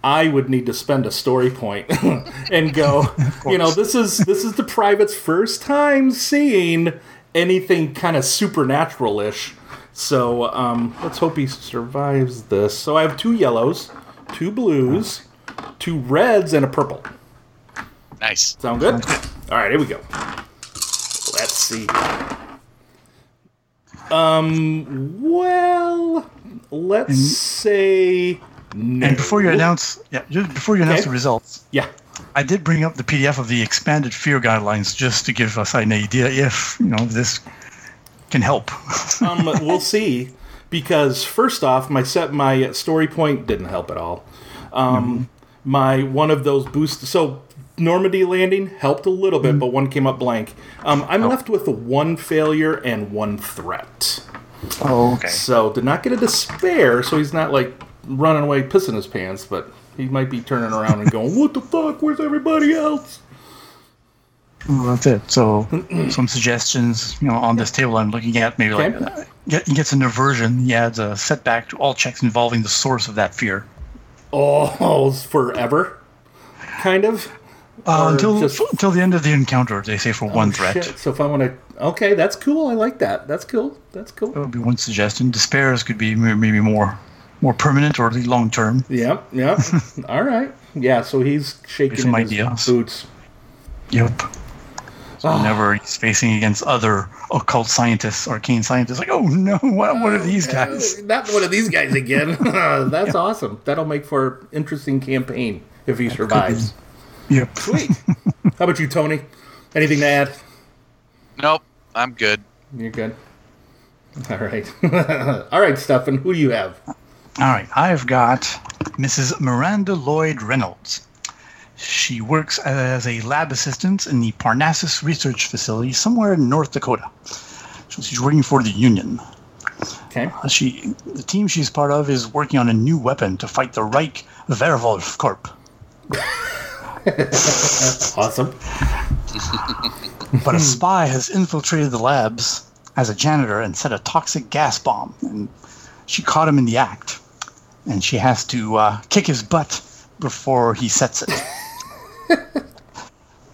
I would need to spend a story point *laughs* and go. *laughs* You know, this is this is the private's first time seeing anything kind of supernatural-ish. So um, let's hope he survives this. So I have two yellows, two blues, two reds, and a purple.
Nice.
Sound good? All right, here we go. Let's see. Um. Well, let's say no.
And before you announce, yeah, just before you announce
Okay.
the results,
yeah.
I did bring up the PDF of the expanded fear guidelines just to give us an idea if you know this can help. *laughs*
Um. we'll see. Because first off, my set my story point didn't help at all. Um. my one of those boost. So Normandy landing helped a little bit, but one came up blank. Um, I'm left with one failure and one threat.
Oh, okay.
So did not get a despair. So he's not like running away, pissing his pants, but he might be turning around and going, "What the fuck? Where's everybody else?"
Well, that's it. So, *clears throat* some suggestions, you know, on this table I'm looking at, maybe like uh, get, he gets an aversion. He adds a setback to all checks involving the source of that fear.
Oh, forever, kind of.
Uh, until
just-
until the end of the encounter, they say for one
Oh,
threat.
shit. So if I want to, okay, that's cool. I like that. That's cool. That's cool.
That would be one suggestion. Despairs could be maybe more more permanent or the long term.
Yep, yep. *laughs* All right. Yeah. So he's shaking
some
his
ideas.
boots.
Yep. So
Ah.
whenever he's facing against other occult scientists, arcane scientists, like, oh no, *laughs* what, what are these guys?
Not one of these guys again. *laughs* That's awesome. That'll make for an interesting campaign if he survives.
Yep.
Sweet. How about you, Tony? Anything to add?
Nope, I'm good.
You're good. All right. All right, Stefan. Who do you have?
All right, I've got Mrs. Miranda Lloyd Reynolds. She works as a lab assistant in the Parnassus Research Facility somewhere in North Dakota. So she's working for the Union.
Okay.
Uh, She, the team she's part of is working on a new weapon to fight the Reich Werwolf Corp. *laughs*
Awesome. *laughs*
But a spy has infiltrated the labs as a janitor and set a toxic gas bomb. And she caught him in the act. And she has to uh, kick his butt before he sets it. *laughs*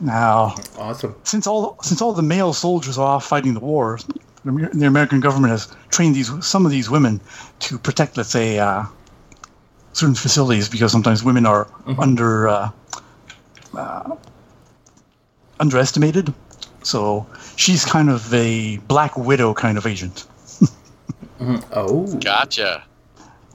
now,
Awesome.
since all since all the male soldiers are off fighting the war, the, American government has trained these some of these women to protect, let's say, uh, certain facilities because sometimes women are under uh, uh, underestimated. So she's kind of a Black Widow kind of agent. *laughs*
Oh.
Gotcha.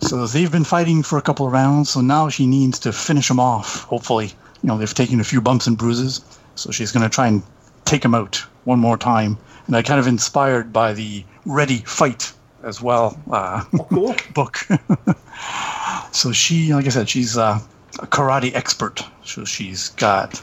So they've been fighting for a couple of rounds. So now she needs to finish them off. Hopefully, you know they've taken a few bumps and bruises. So she's going to try and take them out one more time. And I kind of inspired by the Ready Fight as well uh,
Oh, cool. *laughs*
book. *laughs* so she, like I said, she's uh, a karate expert. So she's got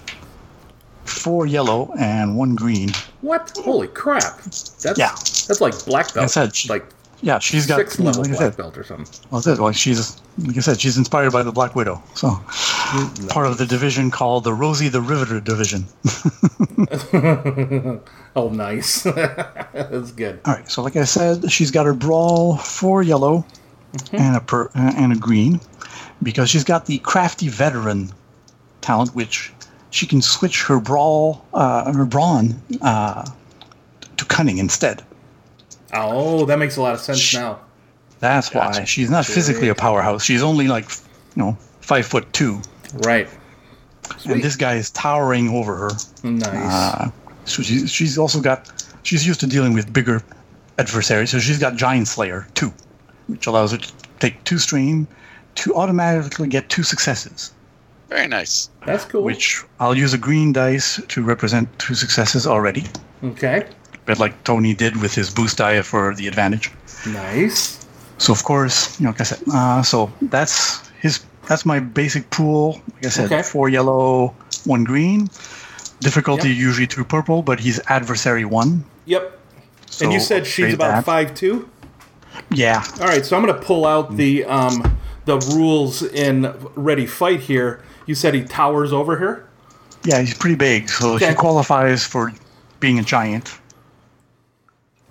four yellow and one green.
What? Holy crap. That's
Yeah.
That's like black belt.
I said she-
like
Yeah, she's got
six
you know,
level
like I
black
said,
belt or something.
Well, that's it. Like she's, like I said, she's inspired by the Black Widow. So part of the division called the Rosie the Riveter division. *laughs*
Oh, nice. *laughs* That's good.
All right. So like I said, she's got her brawl four yellow and a per, and a green because she's got the crafty veteran talent, which she can switch her brawl, uh, her brawn, uh, to cunning instead.
Oh, that makes a lot of sense
Sh-
now.
That's why she's not physically a powerhouse. She's only like, you know, five foot two,
Right.
and this guy is towering over her.
Nice.
Uh, so she, she's also got she's used to dealing with bigger adversaries. So she's got Giant Slayer too, which allows her to take two stream to automatically get two successes.
Very nice.
That's cool.
Which I'll use a green dice to represent two successes already,
okay.
But like Tony did with his boost die for the advantage.
Nice.
So of course, you know, like I said, uh, so that's his. That's my basic pool. Like I said,
Okay.
four yellow, one green. Difficulty
Yep.
usually two purple, but he's adversary one.
Yep. and you said she's about
that.
five two.
Yeah,
All right, so I'm going to pull out the um the rules in Ready Fight here. You said he towers over here.
Yeah, he's pretty big, so
Okay.
she qualifies for being a giant.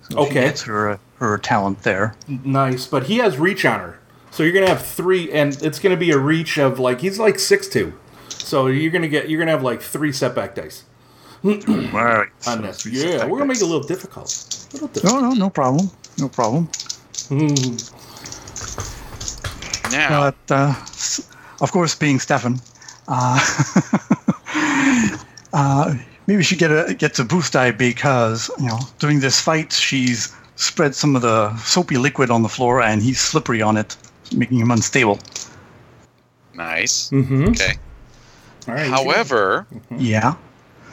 So she
Okay.
gets her her talent there.
Nice, but he has reach on her. So you're gonna have three, and it's gonna be a reach of like he's like six two. So you're gonna get you're gonna have like three setback dice *clears throat*
All right.
on
so
this.
three
Yeah, we're gonna make it a little difficult. A little difficult.
No, no, no problem. No problem.
Now,
But uh, of course, being Stefan, uh, *laughs* uh, maybe she get a gets a boost die because you know during this fight she's spread some of the soapy liquid on the floor and he's slippery on it, making him unstable.
nice.
Mm-hmm.
Okay.
All right.
However,
Yeah.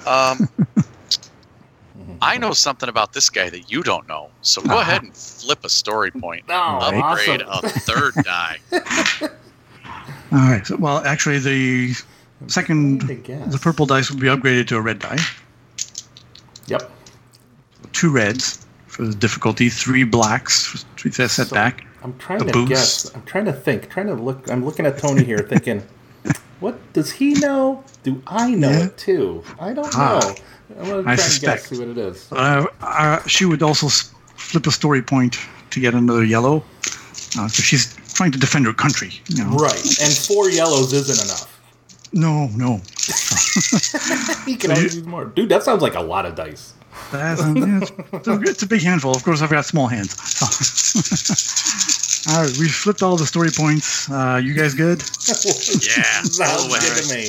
um, *laughs* I know something about this guy that you don't know. So go ahead and flip a story point.
Oh,
Upgrade
awesome.
a third die. *laughs*
All right. So, well, actually, the second,
trying to guess.
the purple dice will be upgraded to a red die.
Yep.
Two reds for the difficulty, three blacks for the setback.
I'm trying to
boost.
guess. I'm trying to think. Trying to look. I'm looking at Tony here, thinking, *laughs* what does he know? Do I know
Yeah.
it too? I don't
Ah.
know. I'm gonna try
I
and
suspect.
guess see what it is.
Uh, uh, she would also flip a story point to get another yellow. Uh, so she's trying to defend her country. You know?
Right, and four yellows isn't enough.
No, no. *laughs*
He can always use more. Dude, that sounds like a lot of dice.
That's, yeah, it's, it's a- it's a big handful. Of course, I've got small hands. *laughs* So. all right, we flipped all the story points. Uh, you guys good? *laughs*
Yeah, all
Sounds
the way.
good to me.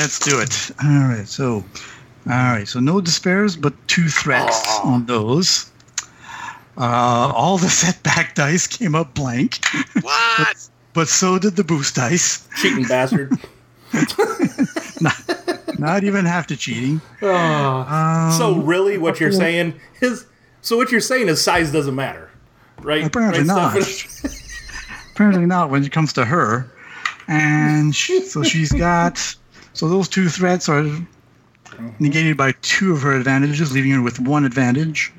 Let's do it. All right, so, all right, so no despairs, but two threats on those. Uh, all the setback dice came up blank,
What?
but so did the boost dice.
Cheating bastard. *laughs*
Not even half to cheating. Um,
so really, what you're saying is, so what you're saying is size doesn't matter, right?
Apparently
right,
not. *laughs* Apparently not when it comes to her. And she, so she's got. So those two threats are negated by two of her advantages, leaving her with one advantage.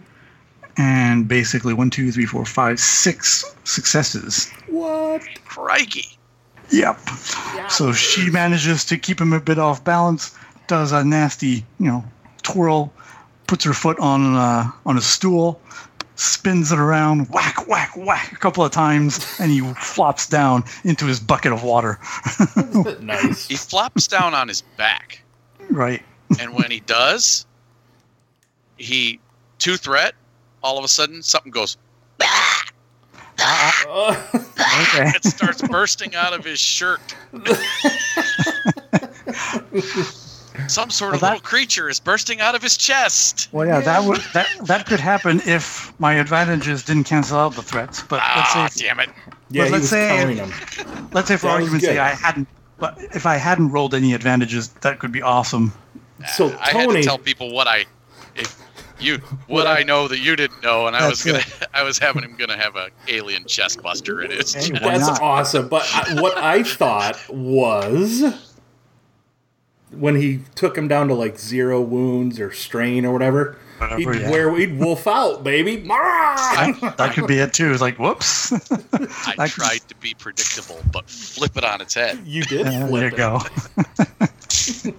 And basically, one, two, three, four, five, six successes.
What?
Crikey.
Yep. So she manages to keep him a bit off balance, does a nasty, you know, twirl, puts her foot on uh, on a stool, spins it around, whack, whack, whack a couple of times, and he flops down into his bucket of water. *laughs*
Nice.
He flops down on his back,
right.
and when he does, he two threat. All of a sudden, something goes.
Uh,
Okay.
It starts bursting out of his shirt. Some sort of
that-
little creature is bursting out of his chest.
Well, yeah, that would that that could happen if my advantages didn't cancel out the threats. But
Ah,
let's say
damn it!
yeah,
let's say-
counting
let's say for
That
argument's sake. I hadn't. But if I hadn't rolled any advantages, that could be awesome.
So
I had
Tony,
to tell people what I, if you, *laughs* what I know that you didn't know, and I was gonna, *laughs* I was having him gonna have a alien chest buster in his
Hey, *laughs*
that's
not?
awesome. But I, what I thought was when he took him down to like zero wounds or strain or whatever. He'd,
Whatever, yeah.
where he'd wolf out, baby. *laughs*
That could be it too. It's like, whoops.
I *laughs*
I-
tried to be predictable, but flip it on its head.
You did
Yeah,
flip
there
it.
you go. *laughs*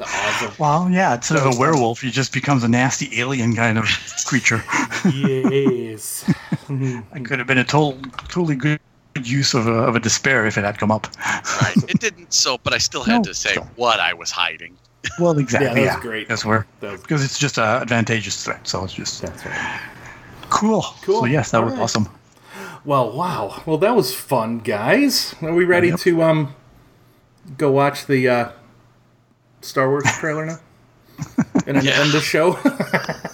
Awesome.
Well, yeah, instead of a werewolf, he just becomes a nasty alien kind of creature.
yes.
It could have been a total, totally good use of a, of a despair if it had come up.
Right? It didn't. So, but I still had
No,
to say
still.
what I was hiding.
Well, *laughs* exactly.
Yeah, that was
yeah.
great.
That's where
That
because it's just a advantageous threat. So it's just
That's right.
cool.
Cool.
So yes, that
All
was
right.
awesome.
Well, wow. Well, that was fun, guys. Are we ready
Yep.
to um go watch the uh, Star Wars trailer now? *laughs* And then
Yeah.
end the show? *laughs*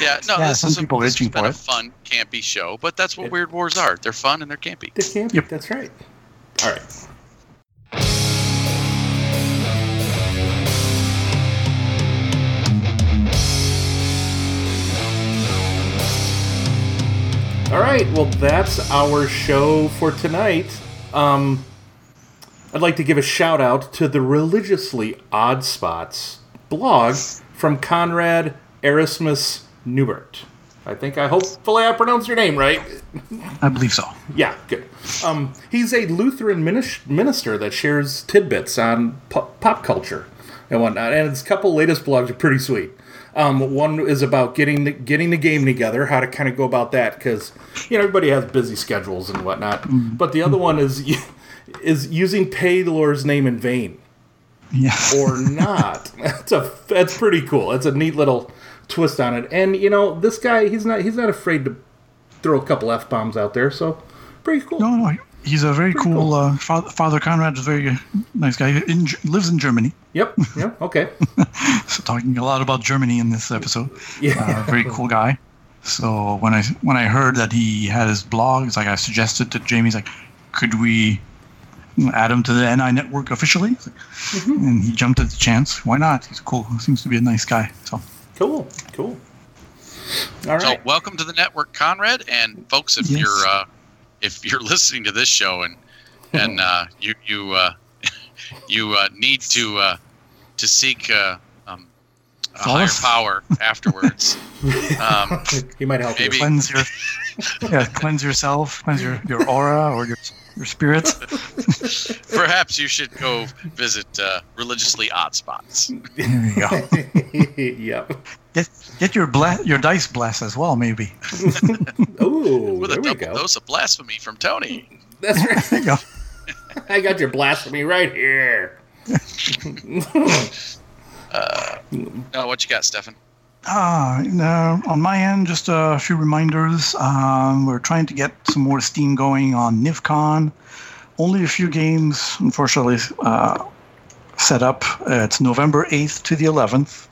Yeah, no,
Yeah,
this
some
is a,
people are
this has
itching
been
for
a fun, campy show, but that's what Weird Wars are. They're fun and they're campy.
the camp.
Yep.
That's right. All right. All right. Well, that's our show for tonight. Um, I'd like to give a shout out to the religiously odd spots blog from Conrad Erasmus Newbert. I think I hopefully I pronounced your name right.
I believe so.
Yeah, good. Um, he's a Lutheran minister that shares tidbits on po- pop culture and whatnot, and his couple latest blogs are pretty sweet. Um, one is about getting the, getting the game together, how to kind of go about that, because you know everybody has busy schedules and whatnot. But the other one is *laughs* is using Pelor's name in vain
Yeah. *laughs*
or not. That's a that's pretty cool. It's a neat little twist on it. And you know, this guy he's not he's not afraid to throw a couple f bombs out there. So pretty cool.
No, no, he's a very
Pretty
cool.
cool.
Uh, father, Father Conrad is a very uh, nice guy. In, lives in Germany.
Yep. *laughs* Yep. Okay.
So talking a lot about Germany in this episode.
Yeah.
Uh, very cool guy. So when I when I heard that he had his blog, it's like I suggested to Jamie's like, could we add him to the NI network officially? Like-
Mm-hmm.
And he jumped at the chance. Why not? He's cool. Seems to be a nice guy. So
Cool. Cool. All
So, welcome to the network, Conrad, and folks. If
Yes.
you're uh, if you're *laughs* listening to this show and and uh, *laughs* you you uh, *laughs* you uh, need to uh, to seek uh, um, a higher power afterwards. um,
he might help
Maybe-
you.
cleanse your yeah, cleanse yourself, cleanse your, your aura or your your spirit.
perhaps you should go visit uh, religiously odd spots.
There you go.
yep.
Get get your bla- your dice blessed as well, maybe. *laughs*
Ooh,
With
there
a
we
double
go.
dose of blasphemy from Tony.
That's *laughs* right.
There you go.
I got your blasphemy right here. *laughs*
Uh, what you got, Stefan?
Ah, no, on my end, just a few reminders. Um, we're trying to get some more steam going on NivCon. Only a few games, unfortunately, uh, set up. Uh, it's November 8th to the 11th.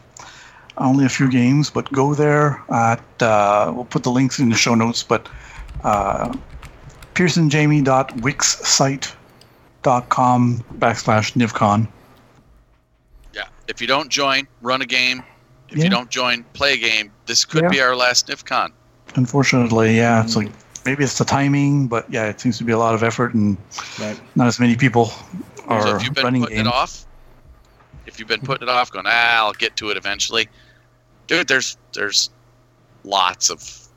Only a few games, but go there. At, uh, we'll put the links in the show notes, but uh, pearsonjamie.wixsite.com backslash NivCon.
Yeah. If you don't join, run a game. If
Yeah.
you don't join, play a game. This could
Yeah.
be our last NivCon.
Unfortunately, yeah, it's like maybe it's the timing, but yeah, it seems to be a lot of effort and
Right.
not as many people
So
are
if you've been
running
putting
games.
it off, if you've been putting it off, going, ah, I'll get to it eventually, dude. There's there's lots of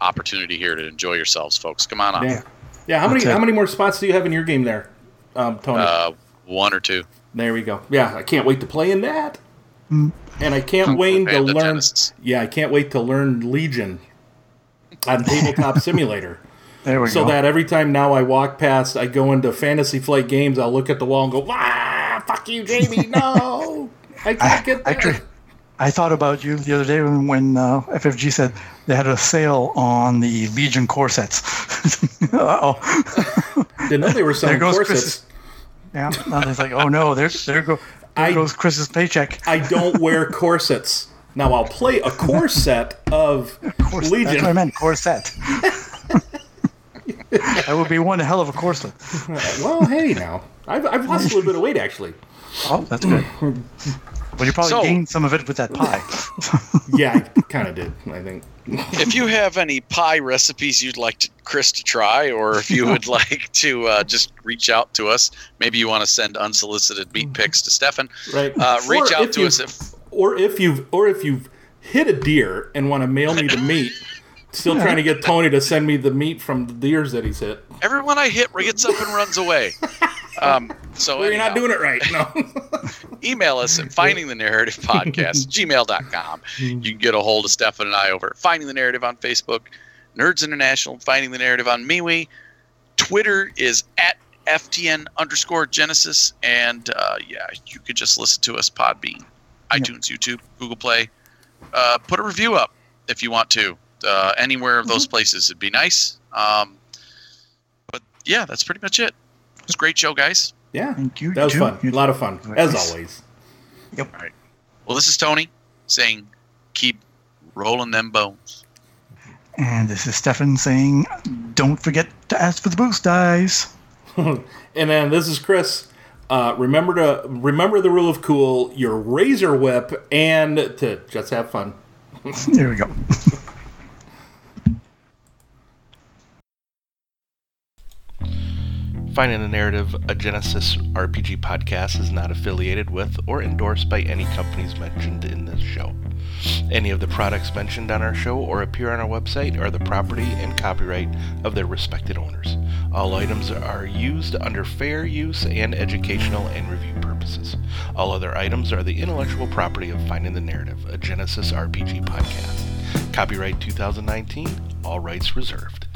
opportunity here to enjoy yourselves, folks. Come on up.
Yeah. Yeah. How many how many more spots do you have in your game there, um, Tony?
Uh, one or two.
there we go. Yeah, I can't wait to play in that.
Mm.
And I can't wait to learn.
Genesys.
Yeah, I can't wait to learn Legion on Tabletop *laughs* Simulator.
There we go.
So
go.
that every time now I walk past, I go into Fantasy Flight games, I'll look at the wall and go, ah, fuck you, Jamie, no, I *laughs* can't get there.
Actually, I thought about you the other day when, when uh, FFG said they had a sale on the Legion corsets. *laughs* oh,
Didn't know they were selling
There goes
corsets.
Chris. yeah. Now it's like, oh no, there, there go, there
I-
goes Chris's paycheck.
I don't wear corsets. Now I'll play a corset *laughs* of
Corset.
Legion.
That's what I meant, corset. that *laughs* would be one hell of a corset.
Well, hey, now I've, I've lost a little bit of weight actually.
Oh, that's good. *clears throat* Well, you probably
So-
gained some of it with that pie. *laughs*
Yeah, I kind of did. I think.
if you have any pie recipes you'd like to, Chris to try, or if you would *laughs* like to uh, just reach out to us, maybe you want to send unsolicited meat pics to Stefan.
Right.
Uh, reach
Or
out to us if
or if you've or if you've hit a deer and want to mail me the meat. Still trying to get Tony to send me the meat from the deers that he's hit.
everyone I hit gets up and runs away. *laughs* Um, so
Well, you're not doing it right. No. *laughs*
email us at finding the narrative podcast *laughs* gmail.com you can get a hold of stefan and i over at finding the narrative on facebook nerds international finding the narrative on MeWe. twitter is at ftn underscore genesys and uh, yeah you could just listen to us podbean itunes youtube google play. Uh, put a review up if you want to. Uh, anywhere of those places it'd be nice. Um, but yeah that's pretty much it it's a great show guys
yeah.
Thank you.
That was
too.
fun. A lot of fun, as
Nice.
always.
well this is tony saying keep rolling them bones
And this is Stefan saying, don't forget to ask for the boost dice. *laughs*
And then this is Chris. Uh, remember to remember the rule of cool, your razor whip, and to just have fun. *laughs*
There we go. *laughs*
Finding the Narrative, a Genesys RPG podcast, is not affiliated with or endorsed by any companies mentioned in this show. Any of the products mentioned on our show or appear on our website are the property and copyright of their respected owners. All items are used under fair use and educational and review purposes. All other items are the intellectual property of Finding the Narrative, a Genesys RPG podcast. Copyright 2019, all rights reserved.